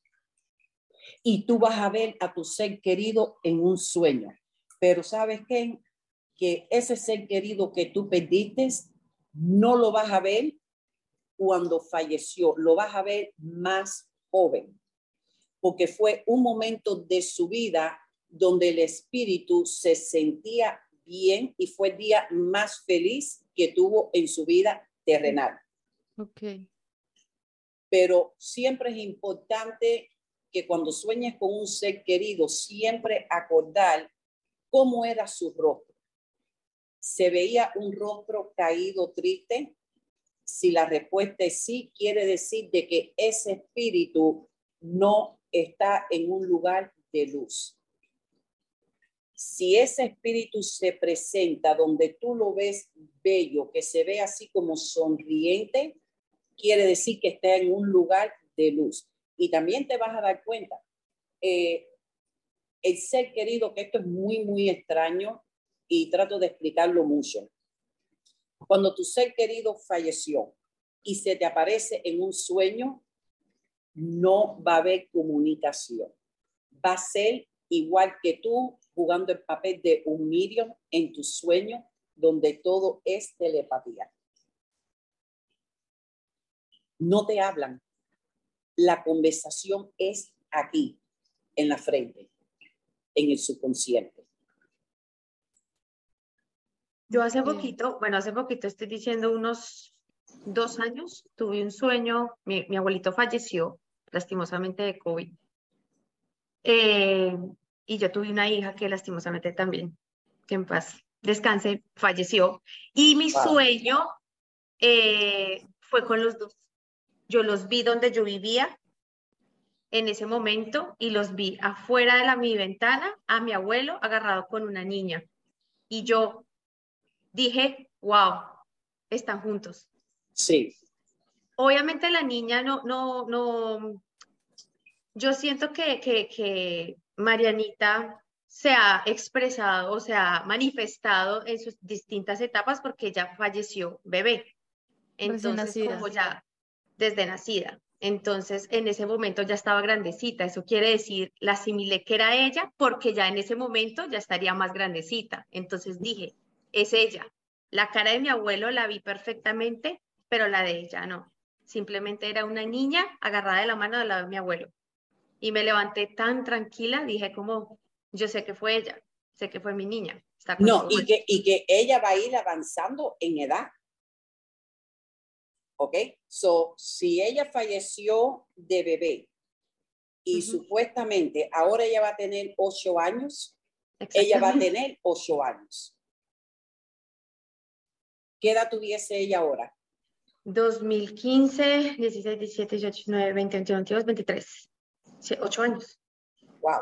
Y tú vas a ver a tu ser querido en un sueño. Pero ¿sabes qué? Que ese ser querido que tú perdiste, no lo vas a ver cuando falleció, lo vas a ver más joven. Porque fue un momento de su vida donde el espíritu se sentía bien y fue el día más feliz que tuvo en su vida terrenal. ok. Pero siempre es importante que cuando sueñes con un ser querido, siempre acordar cómo era su rostro. ¿Se veía un rostro caído, triste? Si la respuesta es sí, quiere decir de que ese espíritu no está en un lugar de luz si ese espíritu se presenta donde tú lo ves bello, que se ve así como sonriente, quiere decir que está en un lugar de luz. Y también te vas a dar cuenta, eh, el ser querido, que esto es muy, muy extraño y trato de explicarlo mucho. Cuando tu ser querido falleció y se te aparece en un sueño, no va a haber comunicación. Va a ser igual que tú jugando el papel de un medium en tu sueño, donde todo es telepatía. No te hablan. La conversación es aquí, en la frente, en el subconsciente. Yo hace Bien. poquito, bueno, hace poquito estoy diciendo unos dos años, tuve un sueño, mi, mi abuelito falleció lastimosamente de COVID. Eh, y yo tuve una hija que lastimosamente también, que en paz descanse, falleció. Y mi sueño eh, fue con los dos. Yo los vi donde yo vivía en ese momento y los vi afuera de la, mi ventana a mi abuelo agarrado con una niña. Y yo dije, wow, están juntos. Sí. Obviamente la niña no, no, no, yo siento que, que, que Marianita se ha expresado o se ha manifestado en sus distintas etapas porque ella falleció bebé. Entonces, como ya desde nacida. Entonces, en ese momento ya estaba grandecita. Eso quiere decir, la asimilé que era ella porque ya en ese momento ya estaría más grandecita. Entonces dije, es ella. La cara de mi abuelo la vi perfectamente, pero la de ella no. Simplemente era una niña agarrada de la mano de la de mi abuelo. Y me levanté tan tranquila, dije como, yo sé que fue ella, sé que fue mi niña. no, y que, y que ella va a ir avanzando en edad. ¿Ok? So, si ella falleció de bebé y supuestamente ahora ella va a tener ocho años, ella va a tener ocho años. ¿Qué edad tuviese ella ahora? 2015, 16, 17, 18, 19, 20, 21, 22, 23. Sí, ocho años. Wow.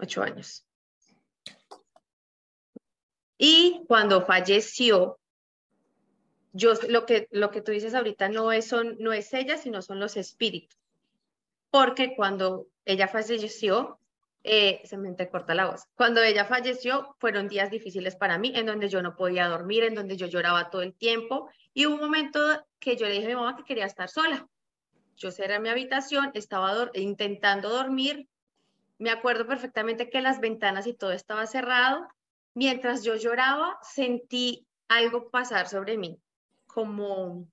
Ocho años. Y cuando falleció, yo lo que, lo que tú dices ahorita no es, son, no es ella, sino son los espíritus. Porque cuando ella falleció, eh, se me entrecorta la voz. Cuando ella falleció, fueron días difíciles para mí, en donde yo no podía dormir, en donde yo lloraba todo el tiempo. Y hubo un momento que yo le dije a mi mamá que quería estar sola. Yo cerré mi habitación, estaba intentando dormir. Me acuerdo perfectamente que las ventanas y todo estaba cerrado. Mientras yo lloraba, sentí algo pasar sobre mí, como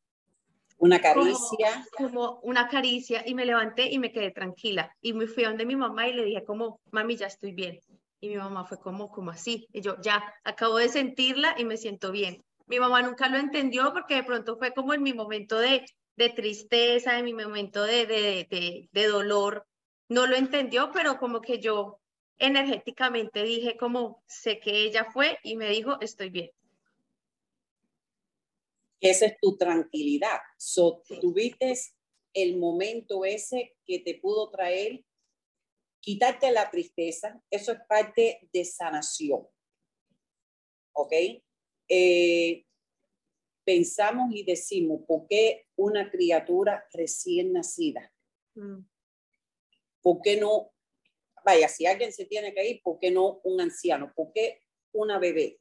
una caricia. Como, una caricia y me levanté y me quedé tranquila. Y me fui a donde mi mamá y le dije como, mami, ya estoy bien. Y mi mamá fue como, como así. Y yo, ya, acabo de sentirla y me siento bien. Mi mamá nunca lo entendió porque de pronto fue como en mi momento de, de tristeza, en mi momento de, de, de, de dolor. No lo entendió, pero como que yo energéticamente dije como, sé que ella fue y me dijo, estoy bien esa es tu tranquilidad. So, tuviste el momento ese que te pudo traer, quitarte la tristeza, eso es parte de sanación. ¿Ok? Eh, pensamos y decimos, ¿por qué una criatura recién nacida? Mm. ¿Por qué no? Vaya, si alguien se tiene que ir, ¿por qué no un anciano? ¿Por qué una bebé?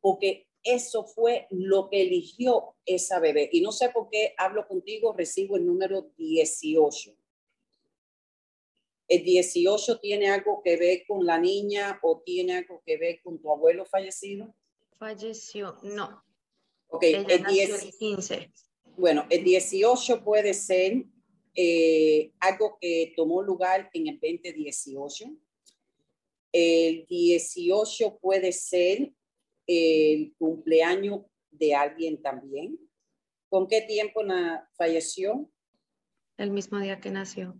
Porque eso fue lo que eligió esa bebé. Y no sé por qué hablo contigo, recibo el número 18. ¿El 18 tiene algo que ver con la niña o tiene algo que ver con tu abuelo fallecido? Falleció, no. Ok, el, 15. Bueno, el 18 puede ser eh, algo que tomó lugar en el 2018. El 18 puede ser el cumpleaños de alguien también. ¿Con qué tiempo falleció? El mismo día que nació.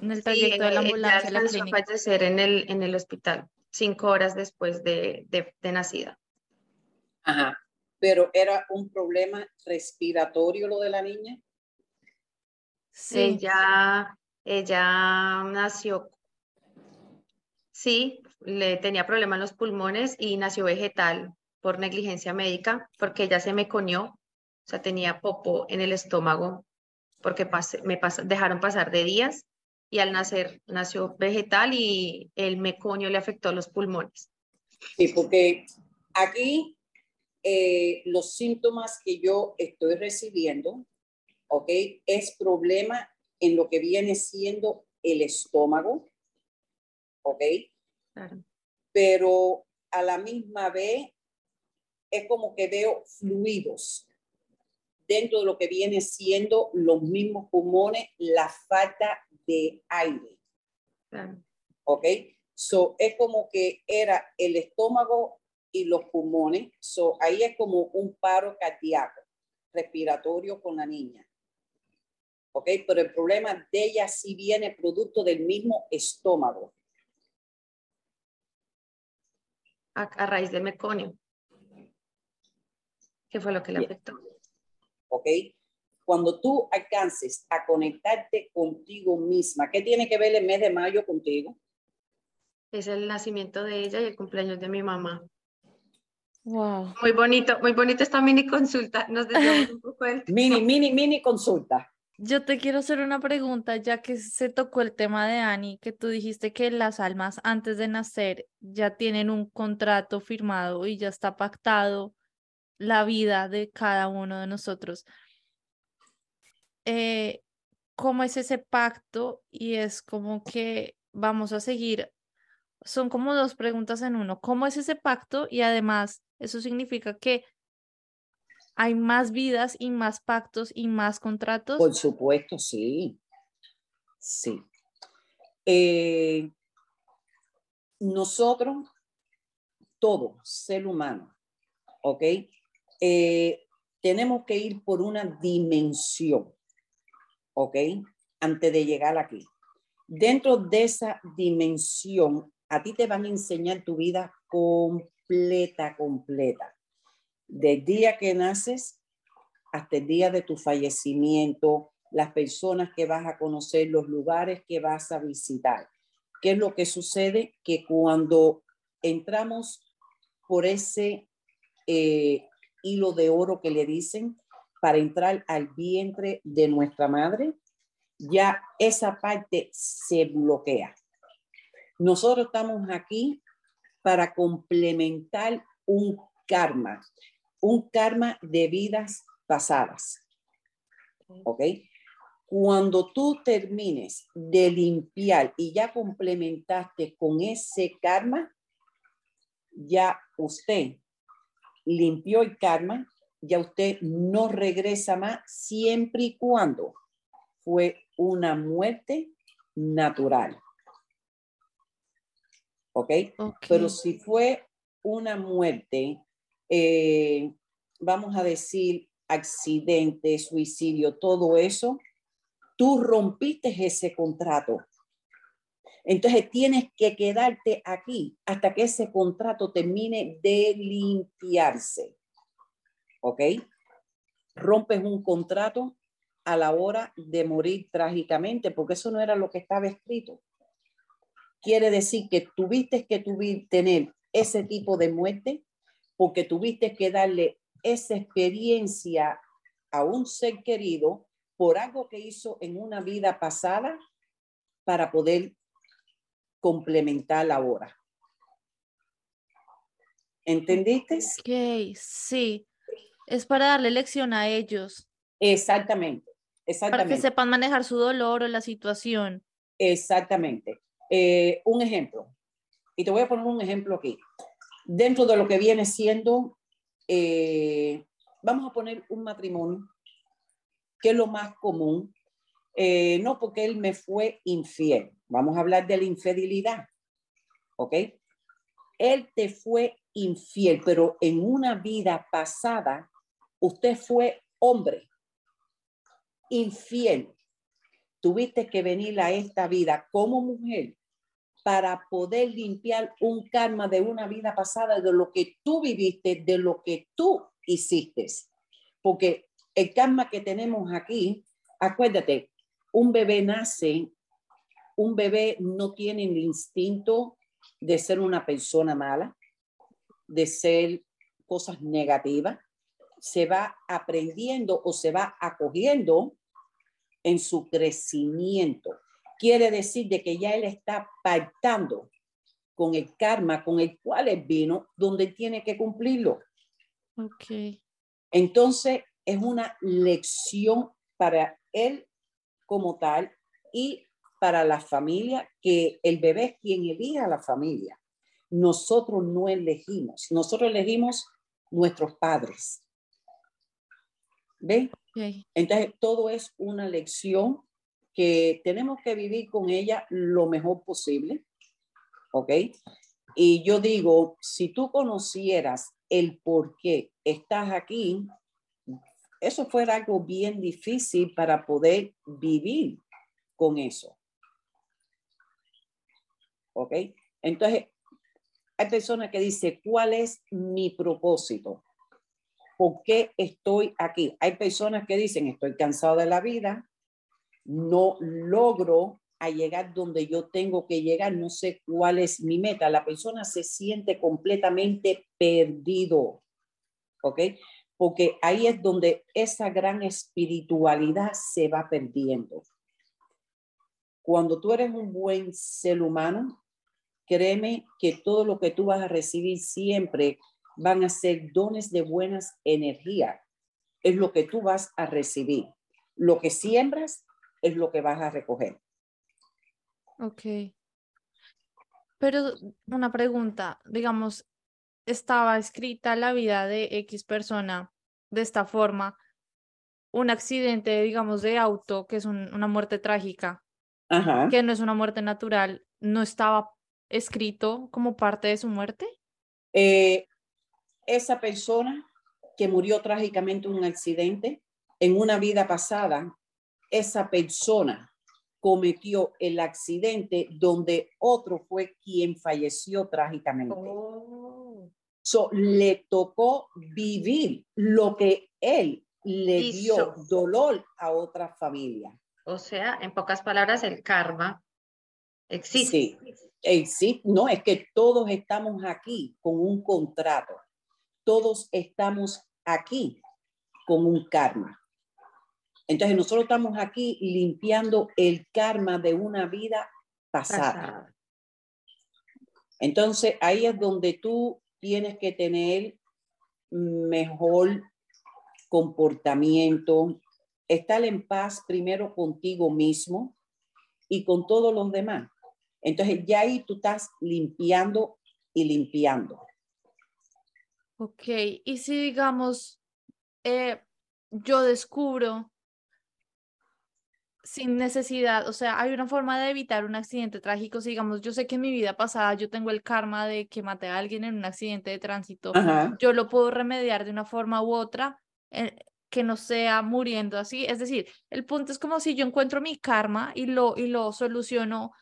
En el trayecto de la ambulancia. la fallecer en el, en el hospital, cinco horas después de, de, nacida. Ajá. Pero era un problema respiratorio lo de la niña. Sí. Ella, ella nació Sí, le tenía problema en los pulmones y nació vegetal por negligencia médica, porque ella se me coñó, o sea, tenía popo en el estómago, porque me dejaron pasar de días y al nacer nació vegetal y el mecoño le afectó los pulmones. Sí, porque aquí eh, los síntomas que yo estoy recibiendo, ¿ok? Es problema en lo que viene siendo el estómago, ¿ok? Pero a la misma vez es como que veo fluidos dentro de lo que viene siendo los mismos pulmones, la falta de aire. ¿Ok? So, es como que era el estómago y los pulmones. So, ahí es como un paro cardíaco respiratorio con la niña. ¿ok? Pero el problema de ella sí viene producto del mismo estómago. A, a raíz del meconio. ¿Qué fue lo que le Bien. afectó? ¿ok? Cuando tú alcances a conectarte contigo misma, ¿qué tiene que ver el mes de mayo contigo? Es el nacimiento de ella y el cumpleaños de mi mamá. Wow. Muy bonito, muy bonito esta mini consulta. Nos un poco del Mini, mini, mini consulta. Yo te quiero hacer una pregunta, ya que se tocó el tema de Ani, que tú dijiste que las almas antes de nacer ya tienen un contrato firmado y ya está pactado la vida de cada uno de nosotros. Eh, ¿cómo es ese pacto? Y es como que vamos a seguir, son como dos preguntas en uno. ¿Cómo es ese pacto? Y además, eso significa que hay más vidas y más pactos y más contratos. Por supuesto, sí. Sí. Eh, nosotros, todo ser humano, ¿ok? Eh, tenemos que ir por una dimensión, ¿ok? Antes de llegar aquí. Dentro de esa dimensión, a ti te van a enseñar tu vida completa, completa. Del día que naces hasta el día de tu fallecimiento, las personas que vas a conocer, los lugares que vas a visitar. ¿Qué es lo que sucede? Que cuando entramos por ese eh, hilo de oro que le dicen para entrar al vientre de nuestra madre, ya esa parte se bloquea. Nosotros estamos aquí para complementar un karma, un karma de vidas pasadas. ¿Ok? Cuando tú termines de limpiar y ya complementaste con ese karma, ya usted limpió el karma, ya usted no regresa más siempre y cuando fue una muerte natural. ¿Ok? Pero Ok. si fue una muerte, eh, vamos a decir, accidente, suicidio, todo eso, tú rompiste ese contrato. Entonces tienes que quedarte aquí hasta que ese contrato termine de limpiarse. ¿Ok? Rompes un contrato a la hora de morir trágicamente, porque eso no era lo que estaba escrito. Quiere decir que tuviste que tener ese tipo de muerte porque tuviste que darle esa experiencia a un ser querido por algo que hizo en una vida pasada para poder complementar ahora. ¿Entendiste? Ok, sí. Es para darle lección a ellos, Exactamente, para que exactamente. sepan manejar su dolor o la situación. Exactamente. Eh, un ejemplo, y te voy a poner un ejemplo aquí. Dentro de lo que viene siendo, eh, vamos a poner un matrimonio, que es lo más común, eh, no porque él me fue infiel, vamos a hablar de la infidelidad, ¿ok? Él te fue infiel, pero en una vida pasada, usted fue hombre, infiel. Tuviste que venir a esta vida como mujer para poder limpiar un karma de una vida pasada, de lo que tú viviste, de lo que tú hiciste. Porque el karma que tenemos aquí, acuérdate, un bebé nace, un bebé no tiene el instinto de ser una persona mala, de ser cosas negativas, se va aprendiendo o se va acogiendo en su crecimiento. Quiere decir de que ya él está pactando con el karma con el cual él vino, donde tiene que cumplirlo. Ok. Entonces, es una lección para él como tal y para la familia, que el bebé es quien elige a la familia. Nosotros no elegimos, nosotros elegimos nuestros padres. ¿Ven? ok. Entonces, todo es una lección que tenemos que vivir con ella lo mejor posible. ¿Ok? Y yo digo, si tú conocieras el por qué estás aquí, eso fue algo bien difícil para poder vivir con eso. ¿Ok? Entonces, hay personas que dicen, ¿cuál es mi propósito? ¿Por qué estoy aquí? Hay personas que dicen, estoy cansado de la vida, no logro a llegar donde yo tengo que llegar, no sé cuál es mi meta. La persona se siente completamente perdido, ¿ok? Porque ahí es donde esa gran espiritualidad se va perdiendo. Cuando tú eres un buen ser humano, créeme que todo lo que tú vas a recibir siempre van a ser dones de buenas energías. Es lo que tú vas a recibir. Lo que siembras es lo que vas a recoger. Ok. Pero una pregunta, digamos, estaba escrita la vida de X persona de esta forma, un accidente, digamos, de auto, que es una muerte trágica, que no es una muerte natural, ¿no estaba escrito como parte de su muerte? Eh, esa persona que murió trágicamente en un accidente, en una vida pasada, esa persona cometió el accidente donde otro fue quien falleció trágicamente. Oh. le tocó vivir lo que él le dio dolor a otra familia. O sea, en pocas palabras, el karma existe. Sí, No, es que todos estamos aquí con un contrato. Todos estamos aquí con un karma. Entonces nosotros estamos aquí limpiando el karma de una vida pasada. Entonces ahí es donde tú tienes que tener mejor comportamiento, estar en paz primero contigo mismo y con todos los demás. Entonces ya ahí tú estás limpiando y limpiando. Ok, y si digamos, eh, yo descubro sin necesidad, o sea, hay una forma de evitar un accidente trágico. Si digamos, yo sé que en mi vida pasada yo tengo el karma de que maté a alguien en un accidente de tránsito, yo lo puedo remediar de una forma u otra eh, que no sea muriendo así. Es decir, el punto es como si yo encuentro mi karma y lo, y lo soluciono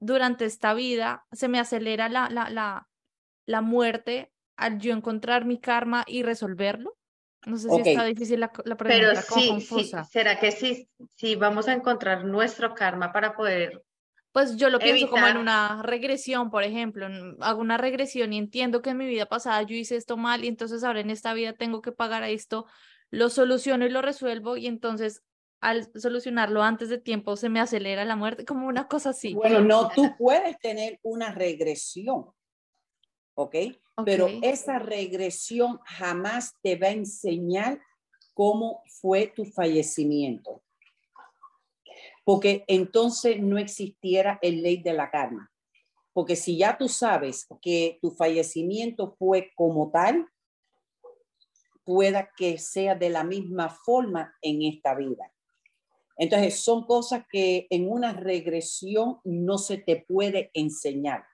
durante esta vida, se me acelera la, la, la, la muerte al yo encontrar mi karma y resolverlo. No sé si está difícil la, la pregunta, Pero sí, ¿será que sí, sí vamos a encontrar nuestro karma para poder pues yo lo pienso como en una regresión, por ejemplo, hago una regresión y entiendo que en mi vida pasada yo hice esto mal y entonces ahora en esta vida tengo que pagar a esto, lo soluciono y lo resuelvo y entonces al solucionarlo antes de tiempo se me acelera la muerte, como una cosa así. Bueno, no, tú puedes tener una regresión, ¿ok? Pero esa regresión jamás te va a enseñar cómo fue tu fallecimiento. Porque entonces no existiera el ley de la karma. Porque si ya tú sabes que tu fallecimiento fue como tal, pueda que sea de la misma forma en esta vida. Entonces, son cosas que en una regresión no se te puede enseñar.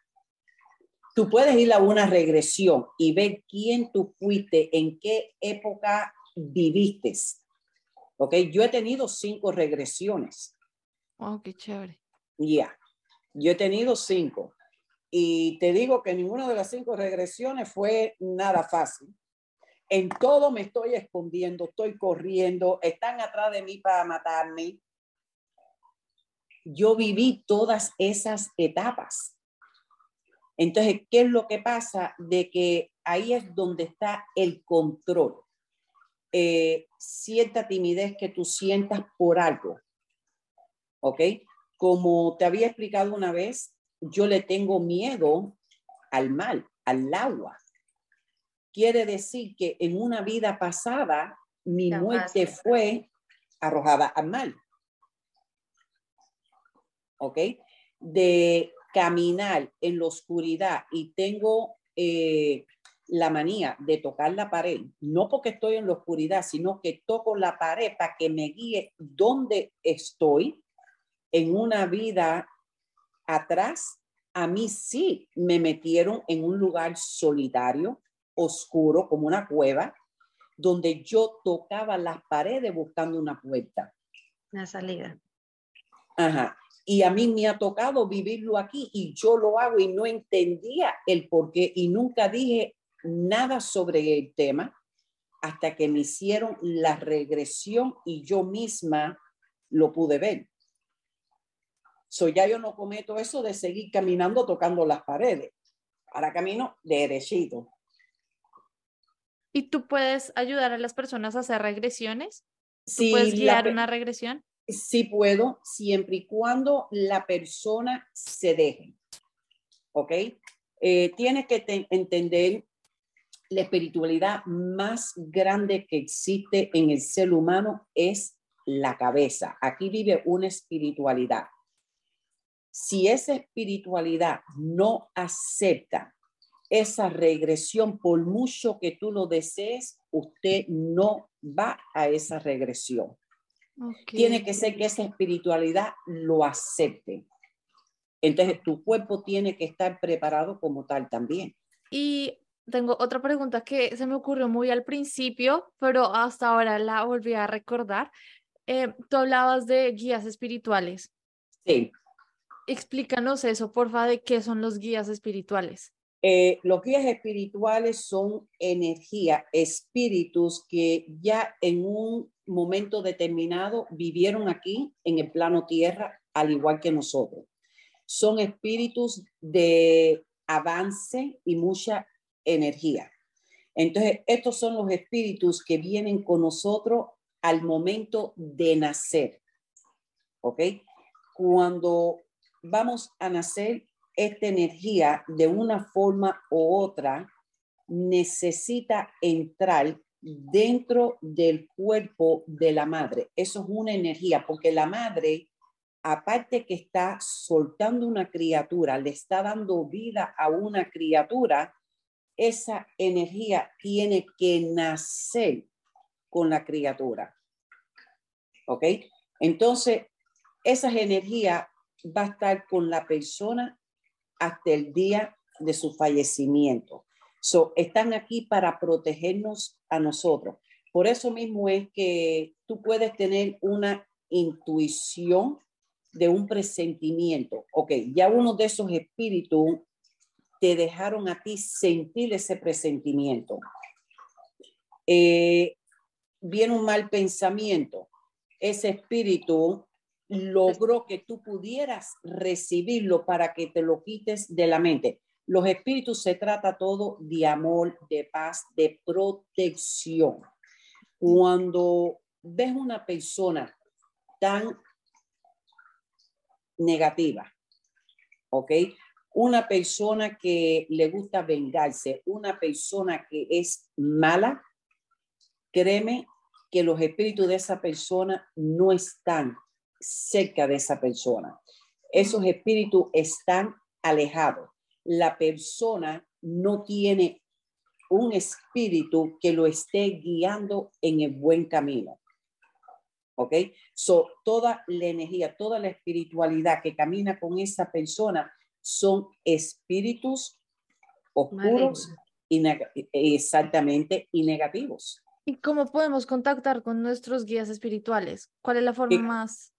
Tú puedes ir a una regresión y ver quién tú fuiste, en qué época viviste. ¿Ok? Yo he tenido cinco regresiones. Oh, qué chévere. Ya, yo he tenido cinco. Y te digo que ninguna de las cinco regresiones fue nada fácil. En todo me estoy escondiendo, estoy corriendo, están atrás de mí para matarme. Yo viví todas esas etapas. Entonces, ¿qué es lo que pasa? De que ahí es donde está el control. Eh, cierta timidez que tú sientas por algo. ¿Ok? Como te había explicado una vez, yo le tengo miedo al mal, al agua. Quiere decir que en una vida pasada mi muerte fue arrojada al mal. ¿Ok? De caminar en la oscuridad y tengo eh, la manía de tocar la pared, no porque estoy en la oscuridad, sino que toco la pared para que me guíe donde estoy en una vida atrás, a mí sí me metieron en un lugar solitario, oscuro, como una cueva, donde yo tocaba las paredes buscando una puerta. Una salida. Ajá. Y a mí me ha tocado vivirlo aquí y yo lo hago y no entendía el por qué y nunca dije nada sobre el tema hasta que me hicieron la regresión y yo misma lo pude ver. So ya yo no cometo eso de seguir caminando tocando las paredes. Ahora camino derechito. ¿Y tú puedes ayudar a las personas a hacer regresiones? ¿Tú puedes guiar una regresión? Sí puedo, siempre y cuando la persona se deje. ¿Ok? Eh, que te- entender la espiritualidad más grande que existe en el ser humano es la cabeza. Aquí vive una espiritualidad. Si esa espiritualidad no acepta esa regresión, por mucho que tú lo desees, usted no va a esa regresión tiene que ser que esa espiritualidad lo acepte. Entonces, tu cuerpo tiene que estar preparado como tal también. Y tengo otra pregunta que se me ocurrió muy al principio, pero hasta ahora la volví a recordar. Eh, tú hablabas de guías espirituales. Sí, Explícanos eso, porfa, de qué son los guías espirituales. Eh, los guías espirituales son energía, espíritus que ya en un momento determinado vivieron aquí en el plano tierra, al igual que nosotros. Son espíritus de avance y mucha energía. Entonces, estos son los espíritus que vienen con nosotros al momento de nacer. ¿Ok? Cuando vamos a nacer, esta energía de una forma u otra necesita entrar dentro del cuerpo de la madre. Eso es una energía, porque la madre, aparte que está soltando una criatura, le está dando vida a una criatura, esa energía tiene que nacer con la criatura. ¿Ok? Entonces, esa energía va a estar con la persona hasta el día de su fallecimiento. So, están aquí para protegernos a nosotros. Por eso mismo es que tú puedes tener una intuición de un presentimiento. Ok, ya uno de esos espíritus te dejaron a ti sentir ese presentimiento. Eh, viene un mal pensamiento. Ese espíritu logró que tú pudieras recibirlo para que te lo quites de la mente. Los espíritus se trata todo de amor, de paz, de protección. Cuando ves una persona tan negativa, ¿ok? Una persona que le gusta vengarse, una persona que es mala, créeme que los espíritus de esa persona no están cerca de esa persona. Esos espíritus están alejados. La persona no tiene un espíritu que lo esté guiando en el buen camino. ¿Ok? So, toda la energía, toda la espiritualidad que camina con esa persona son espíritus oscuros y neg- exactamente y negativos. ¿Y cómo podemos contactar con nuestros guías espirituales? ¿Cuál es la forma Eh, más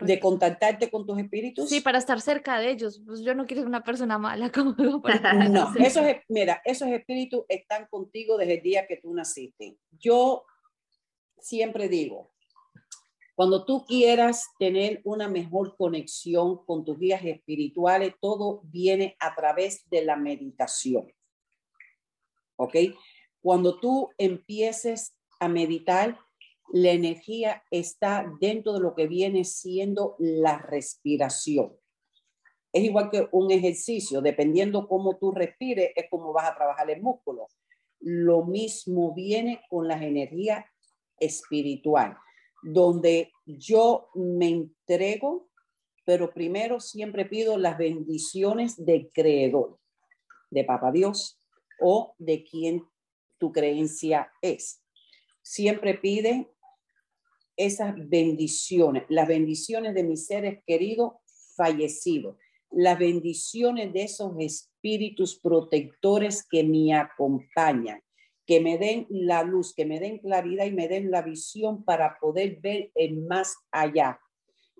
De contactarte con tus espíritus. Sí, para estar cerca de ellos. Pues yo no quiero ser una persona mala como digo, No, esos, es- mira, esos espíritus están contigo desde el día que tú naciste. Yo siempre digo, cuando tú quieras tener una mejor conexión con tus guías espirituales, todo viene a través de la meditación. ¿Ok? Cuando tú empieces a meditar, la energía está dentro de lo que viene siendo la respiración. Es igual que un ejercicio, dependiendo cómo tú respires, es como vas a trabajar el músculo. Lo mismo viene con las energías espiritual, donde yo me entrego, pero primero siempre pido las bendiciones del creador, de Papa Dios o de quien tu creencia es. Siempre pide esas bendiciones, las bendiciones de mis seres queridos fallecidos, las bendiciones de esos espíritus protectores que me acompañan, que me den la luz, que me den claridad y me den la visión para poder ver el más allá.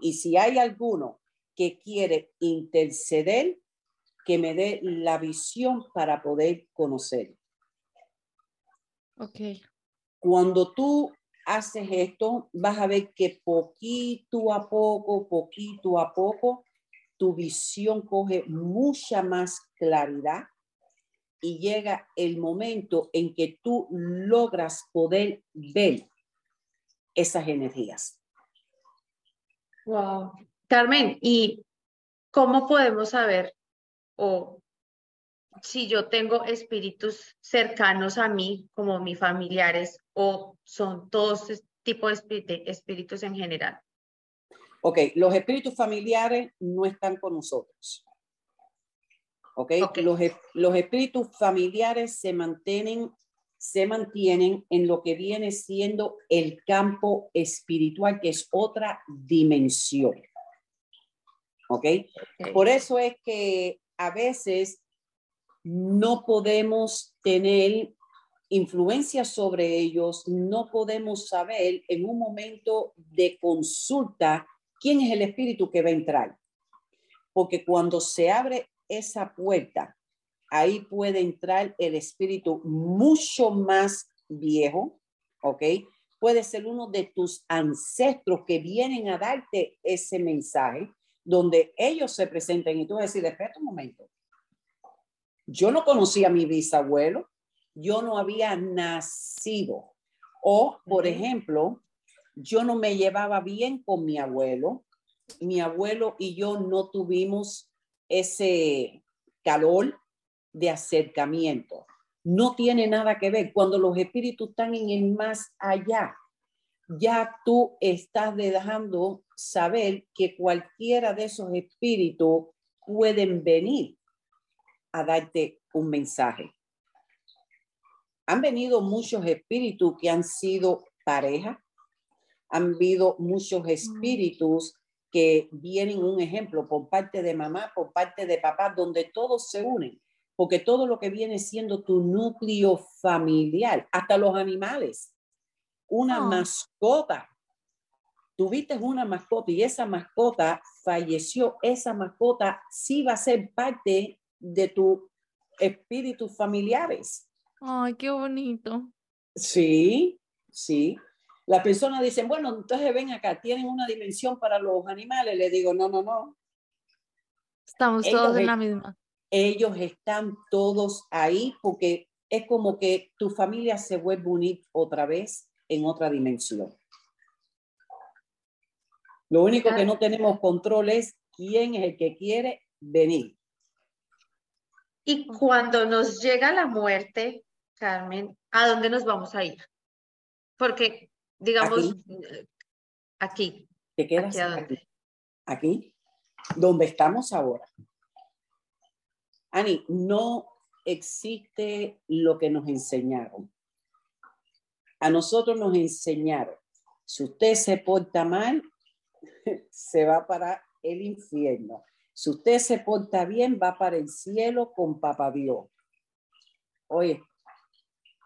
Y si hay alguno que quiere interceder, que me dé la visión para poder conocer. Ok. Cuando tú haces esto, vas a ver que poquito a poco, poquito a poco, tu visión coge mucha más claridad y llega el momento en que tú logras poder ver esas energías. Wow. Carmen, ¿y cómo podemos saber o si yo tengo espíritus cercanos a mí, como mis familiares, o son todos tipos de espíritus en general? Ok, los espíritus familiares no están con nosotros. Ok, Los, los espíritus familiares se mantienen, se mantienen en lo que viene siendo el campo espiritual, que es otra dimensión. ¿ok? Por eso es que a veces no podemos tener influencia sobre ellos, no podemos saber en un momento de consulta quién es el espíritu que va a entrar. Porque cuando se abre esa puerta, ahí puede entrar el espíritu mucho más viejo, ¿ok? Puede ser uno de tus ancestros que vienen a darte ese mensaje donde ellos se presenten y tú vas a decir, espera un momento. Yo no conocía a mi bisabuelo, yo no había nacido. O, por ejemplo, yo no me llevaba bien con mi abuelo. Mi abuelo y yo no tuvimos ese calor de acercamiento. No tiene nada que ver. Cuando los espíritus están en el más allá, ya tú estás dejando saber que cualquiera de esos espíritus pueden venir a darte un mensaje. Han venido muchos espíritus que han sido pareja, han habido muchos espíritus que vienen un ejemplo por parte de mamá, por parte de papá, donde todos se unen, porque todo lo que viene siendo tu núcleo familiar, hasta los animales, una mascota. Tuviste una mascota y esa mascota falleció. Esa mascota sí va a ser parte de tu espíritus familiares. Ay, qué bonito. Sí, sí. Las personas dicen, bueno, entonces ven acá, tienen una dimensión para los animales. Le digo, no, no, no. Estamos todos en la misma. Ellos están todos ahí porque es como que tu familia se vuelve unir otra vez en otra dimensión. Lo único que no tenemos control es quién es el que quiere venir. Y cuando nos llega la muerte, Carmen, ¿a dónde nos vamos a ir? Porque, digamos, aquí. ¿Te quedas aquí, aquí? donde estamos ahora. Ani, no existe lo que nos enseñaron. A nosotros nos enseñaron, si usted se porta mal, se va para el infierno. Si usted se porta bien, va para el cielo con papá Dios. Oye,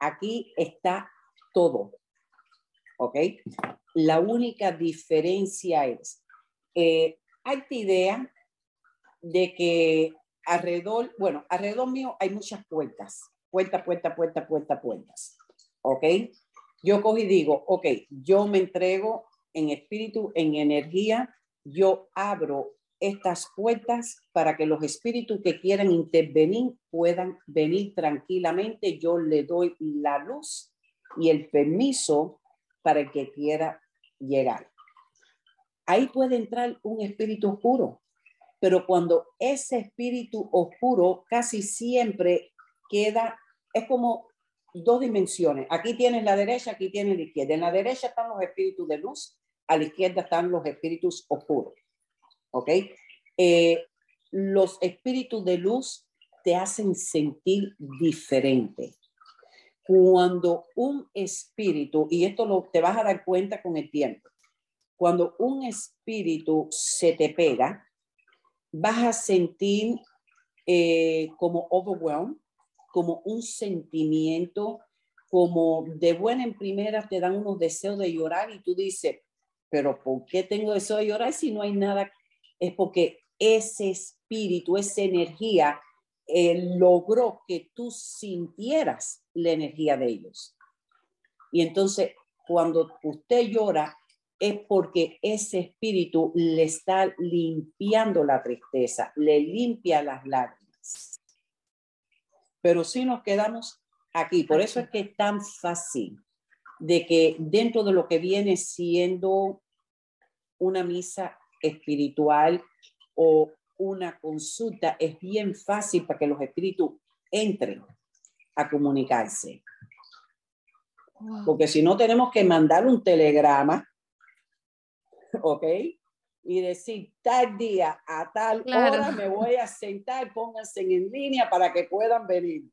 aquí está todo. ¿Ok? La única diferencia es, eh, hay esta idea de que alrededor, bueno, alrededor mío hay muchas puertas. Puerta, puerta, puerta, puerta, puertas. ¿Ok? Yo cojo y digo, ok, yo me entrego en espíritu, en energía, yo abro estas puertas para que los espíritus que quieran intervenir puedan venir tranquilamente. Yo le doy la luz y el permiso para el que quiera llegar. Ahí puede entrar un espíritu oscuro, pero cuando ese espíritu oscuro casi siempre queda, es como dos dimensiones. Aquí tienes la derecha, aquí tienes la izquierda. En la derecha están los espíritus de luz, a la izquierda están los espíritus oscuros. ¿Ok? Eh, los espíritus de luz te hacen sentir diferente. Cuando un espíritu, y esto lo, te vas a dar cuenta con el tiempo, cuando un espíritu se te pega, vas a sentir eh, como overwhelmed, como un sentimiento como de buena en primera te dan unos deseos de llorar y tú dices, pero ¿por qué tengo deseo de llorar si no hay nada? Es porque ese espíritu, esa energía eh, logró que tú sintieras la energía de ellos. Y entonces, cuando usted llora, es porque ese espíritu le está limpiando la tristeza, le limpia las lágrimas. Pero si nos quedamos aquí, por eso es que es tan fácil de que dentro de lo que viene siendo una misa espiritual o una consulta, es bien fácil para que los espíritus entren a comunicarse. Porque si no tenemos que mandar un telegrama ¿ok? Y decir, tal día, a tal hora me voy a sentar, pónganse en línea para que puedan venir.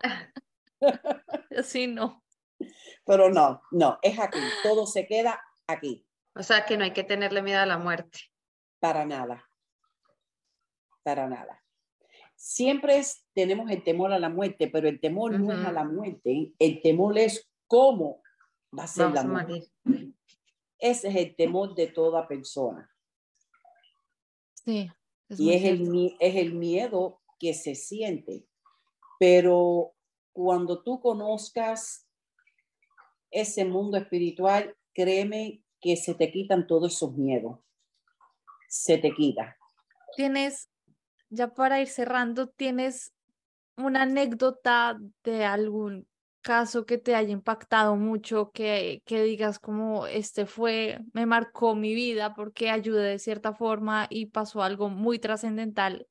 Así no. Pero no, no, es aquí, todo se queda aquí. O sea que no hay que tenerle miedo a la muerte. Para nada, para nada. Siempre tenemos el temor a la muerte, pero el temor no es a la muerte, el temor es cómo va a ser la muerte. Ese es el temor de toda persona. Sí. y es el, es el miedo que se siente. Pero cuando tú conozcas ese mundo espiritual, créeme que se te quitan todos esos miedos. Se te quita. Tienes, ya para ir cerrando, tienes una anécdota de algún caso que te haya impactado mucho, que, que digas como este fue, me marcó mi vida porque ayudé de cierta forma y pasó algo muy trascendental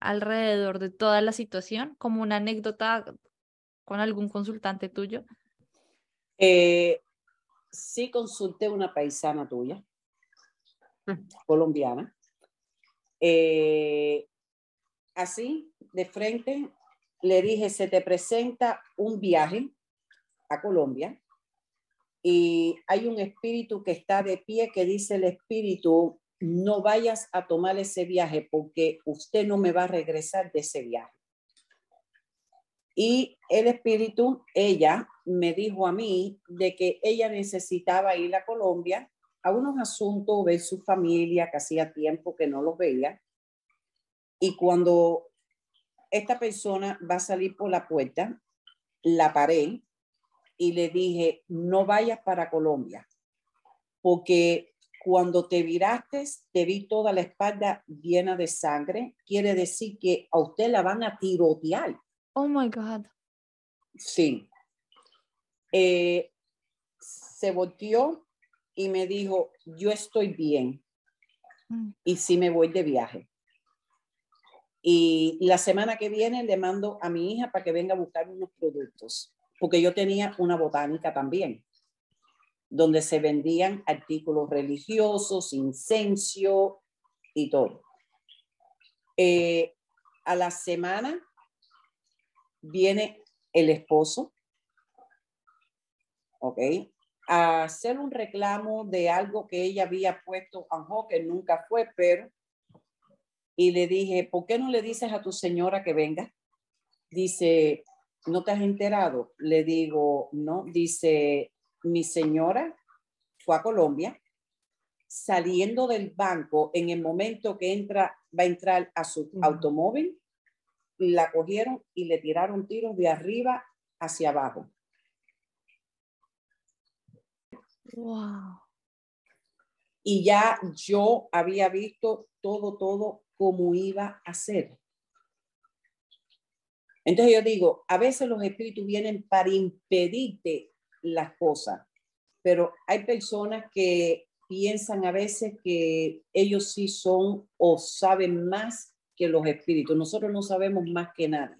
alrededor de toda la situación, como una anécdota con algún consultante tuyo? Eh, sí consulté una paisana tuya. Colombiana. Eh, así, de frente, le dije, se te presenta un viaje a Colombia y hay un espíritu que está de pie que dice el espíritu, no vayas a tomar ese viaje porque usted no me va a regresar de ese viaje. Y el espíritu, ella me dijo a mí de que ella necesitaba ir a Colombia a unos asuntos, ver su familia, que hacía tiempo que no los veía. Y cuando esta persona va a salir por la puerta, la paré y le dije, no vayas para Colombia, porque cuando te viraste, te vi toda la espalda llena de sangre, quiere decir que a usted la van a tirotear. Oh my God. Sí. Eh, se volteó y me dijo, yo estoy bien mm. y sí me voy de viaje. Y la semana que viene le mando a mi hija para que venga a buscar unos productos, porque yo tenía una botánica también, donde se vendían artículos religiosos, incencio y todo. Eh, a la semana viene el esposo, ¿ok? A hacer un reclamo de algo que ella había puesto a que nunca fue, pero y le dije, ¿por qué no le dices a tu señora que venga? Dice, ¿no te has enterado? Le digo, no. Dice, mi señora fue a Colombia, saliendo del banco, en el momento que entra, va a entrar a su automóvil, la cogieron y le tiraron tiros de arriba hacia abajo. Wow. Y ya yo había visto todo, todo cómo iba a ser. Entonces yo digo, a veces los espíritus vienen para impedirte las cosas, pero hay personas que piensan a veces que ellos sí son o saben más que los espíritus. Nosotros no sabemos más que nadie.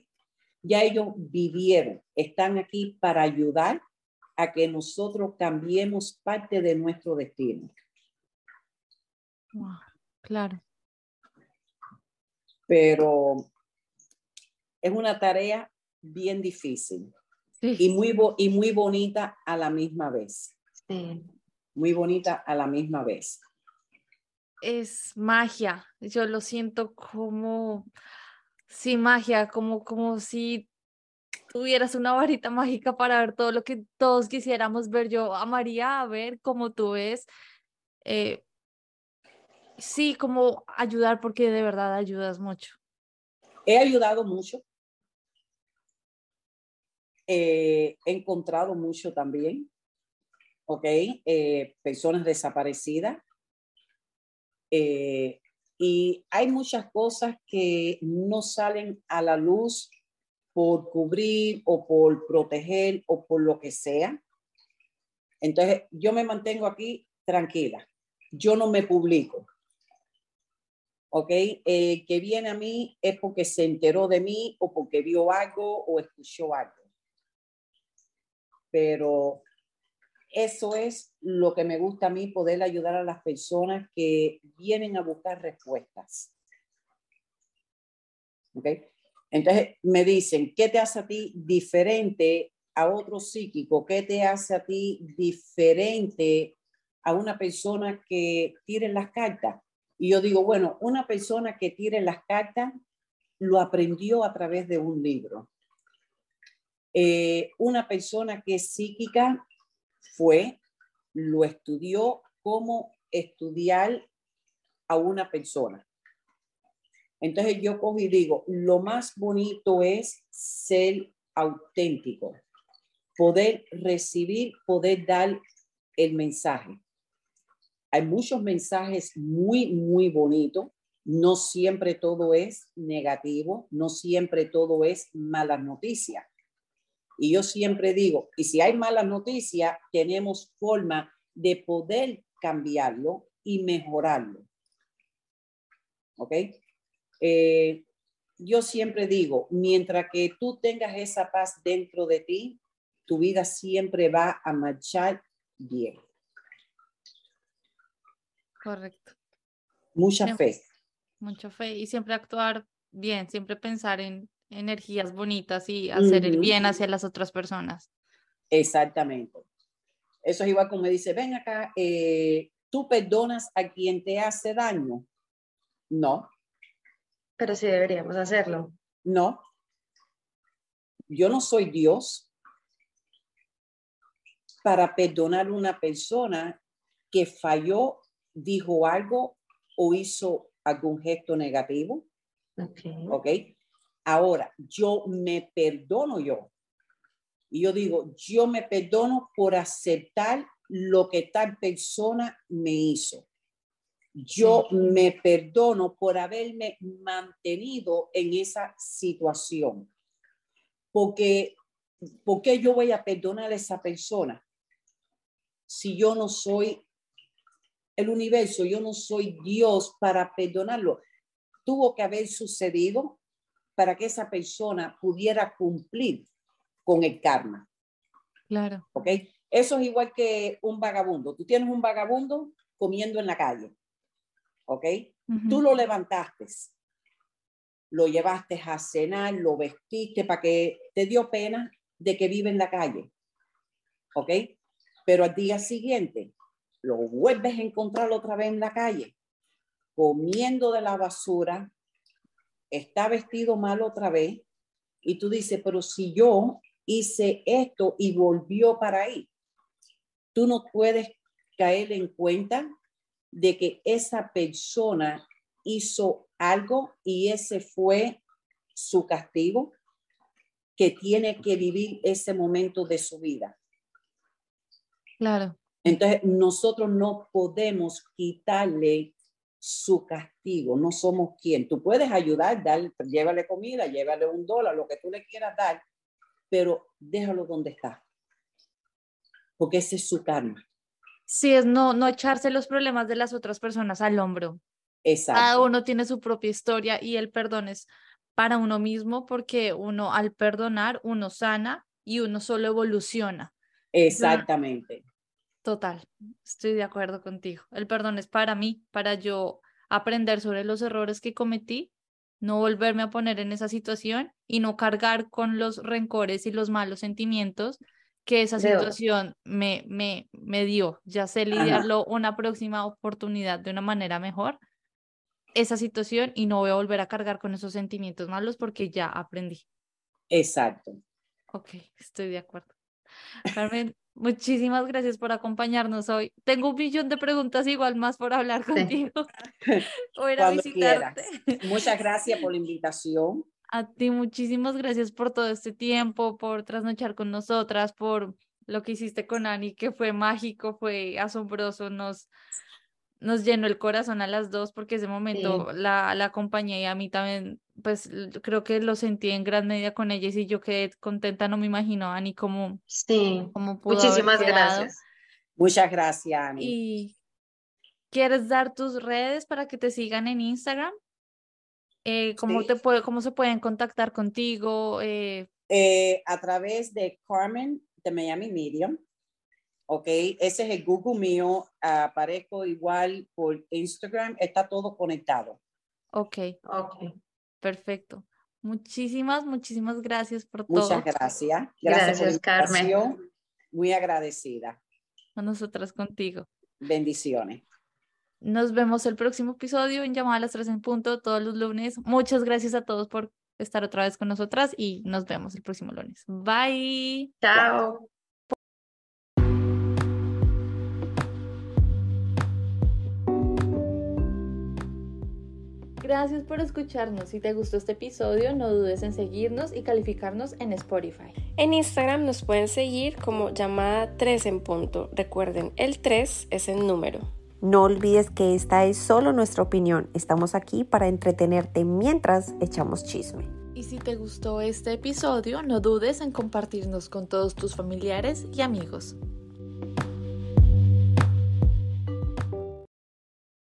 Ya ellos vivieron, están aquí para ayudar a que nosotros cambiemos parte de nuestro destino. claro pero es una tarea bien difícil y, muy y muy bonita a la misma vez. Muy bonita a la misma vez. Es magia, yo lo siento como, sí, magia, como, como si tuvieras una varita mágica para ver todo lo que todos quisiéramos ver, yo amaría a ver cómo tú ves. Eh, sí, como ayudar, porque de verdad ayudas mucho. He ayudado mucho. Eh, he encontrado mucho también. ¿Ok? Eh, personas desaparecidas. Y hay muchas cosas que no salen a la luz por cubrir o por proteger o por lo que sea. Entonces, yo me mantengo aquí tranquila. Yo no me publico. ¿ok? Eh, que viene a mí es porque se enteró de mí o porque vio algo o escuchó algo. Pero eso es lo que me gusta a mí, poder ayudar a las personas que vienen a buscar respuestas. ¿Ok? Entonces me dicen, ¿qué te hace a ti diferente a otro psíquico? ¿Qué te hace a ti diferente a una persona que tire las cartas? Y yo digo, bueno, una persona que tire las cartas lo aprendió a través de un libro. Eh, una persona que es psíquica fue, lo estudió como estudiar a una persona. Entonces yo cojo y digo, lo más bonito es ser auténtico, poder recibir, poder dar el mensaje. Hay muchos mensajes muy, muy bonitos. No siempre todo es negativo, no siempre todo es mala noticia. Y yo siempre digo, y si hay mala noticia, tenemos forma de poder cambiarlo y mejorarlo. ¿Ok? Eh, yo siempre digo, mientras que tú tengas esa paz dentro de ti, tu vida siempre va a marchar bien. Correcto. Mucha fe. Mucha fe y siempre actuar bien, siempre pensar en energías bonitas y hacer el bien hacia las otras personas. Exactamente. Eso es igual como me dice, ven acá, eh, ¿tú perdonas a quien te hace daño? No. Pero sí deberíamos hacerlo. No. Yo no soy Dios para perdonar a una persona que falló dijo algo o hizo algún gesto negativo. Ok. Ahora, yo me perdono yo. Y yo digo, yo me perdono por aceptar lo que tal persona me hizo. Yo me perdono por haberme mantenido en esa situación. Porque, ¿por qué yo voy a perdonar a esa persona si yo no soy el universo, yo no soy Dios para perdonarlo. Tuvo que haber sucedido para que esa persona pudiera cumplir con el karma. Claro. ¿Ok? Eso es igual que un vagabundo. Tú tienes un vagabundo comiendo en la calle. ¿Ok? Tú lo levantaste, lo llevaste a cenar, lo vestiste para que te dio pena de que vive en la calle. ¿Ok? Pero al día siguiente lo vuelves a encontrar otra vez en la calle, comiendo de la basura, está vestido mal otra vez, y tú dices, pero si yo hice esto y volvió para ahí, tú no puedes caer en cuenta de que esa persona hizo algo y ese fue su castigo, que tiene que vivir ese momento de su vida. Claro. Entonces, nosotros no podemos quitarle su castigo, no somos quien. Tú puedes ayudar, dar, llévale comida, llévale un dólar, lo que tú le quieras dar, pero déjalo donde está, porque ese es su karma. Sí, es no, no echarse los problemas de las otras personas al hombro. Exacto. Cada uno tiene su propia historia y el perdón es para uno mismo porque uno al perdonar, uno sana y uno solo evoluciona. Exactamente. Total, estoy de acuerdo contigo. El perdón es para mí, para yo aprender sobre los errores que cometí, no volverme a poner en esa situación y no cargar con los rencores y los malos sentimientos que esa situación me, me, me dio. Ya sé lidiarlo una próxima oportunidad de una manera mejor, esa situación, y no voy a volver a cargar con esos sentimientos malos porque ya aprendí. Exacto. Ok, estoy de acuerdo. Carmen, muchísimas gracias por acompañarnos hoy. Tengo un millón de preguntas igual más por hablar contigo. o ir a Cuando quieras. visitarte. Muchas gracias por la invitación. A ti muchísimas gracias por todo este tiempo, por trasnochar con nosotras, por lo que hiciste con Ani, que fue mágico, fue asombroso, nos, nos llenó el corazón a las dos porque ese momento la, la acompañé y a mí también, pues creo que lo sentí en gran medida con ella y yo quedé contenta, no me imagino Ani cómo, Sí, cómo pudo muchísimas gracias. Muchas gracias, Ani. Y ¿quieres dar tus redes para que te sigan en Instagram? Eh, ¿cómo Sí. te puede, cómo se pueden contactar contigo? Eh, Eh, a través de Carmen de Miami Medium. Ok, ese es el Google mío. Aparezco igual por Instagram. Está todo conectado. ok, Ok. perfecto. Muchísimas, muchísimas gracias por todo. Muchas gracias. Gracias, por Gracias, Carmen. Muy agradecida. A nosotras contigo. Bendiciones. Nos vemos el próximo episodio en Llamada a las 3 en punto todos los lunes. Muchas gracias a todos por estar otra vez con nosotras y nos vemos el próximo lunes. Bye. Chao. Gracias por escucharnos. Si te gustó este episodio, no dudes en seguirnos y calificarnos en Spotify. En Instagram nos pueden seguir como llamada 3 en punto. Recuerden, el 3 es el número. No olvides que esta es solo nuestra opinión. Estamos aquí para entretenerte mientras echamos chisme. Y si te gustó este episodio, no dudes en compartirnos con todos tus familiares y amigos.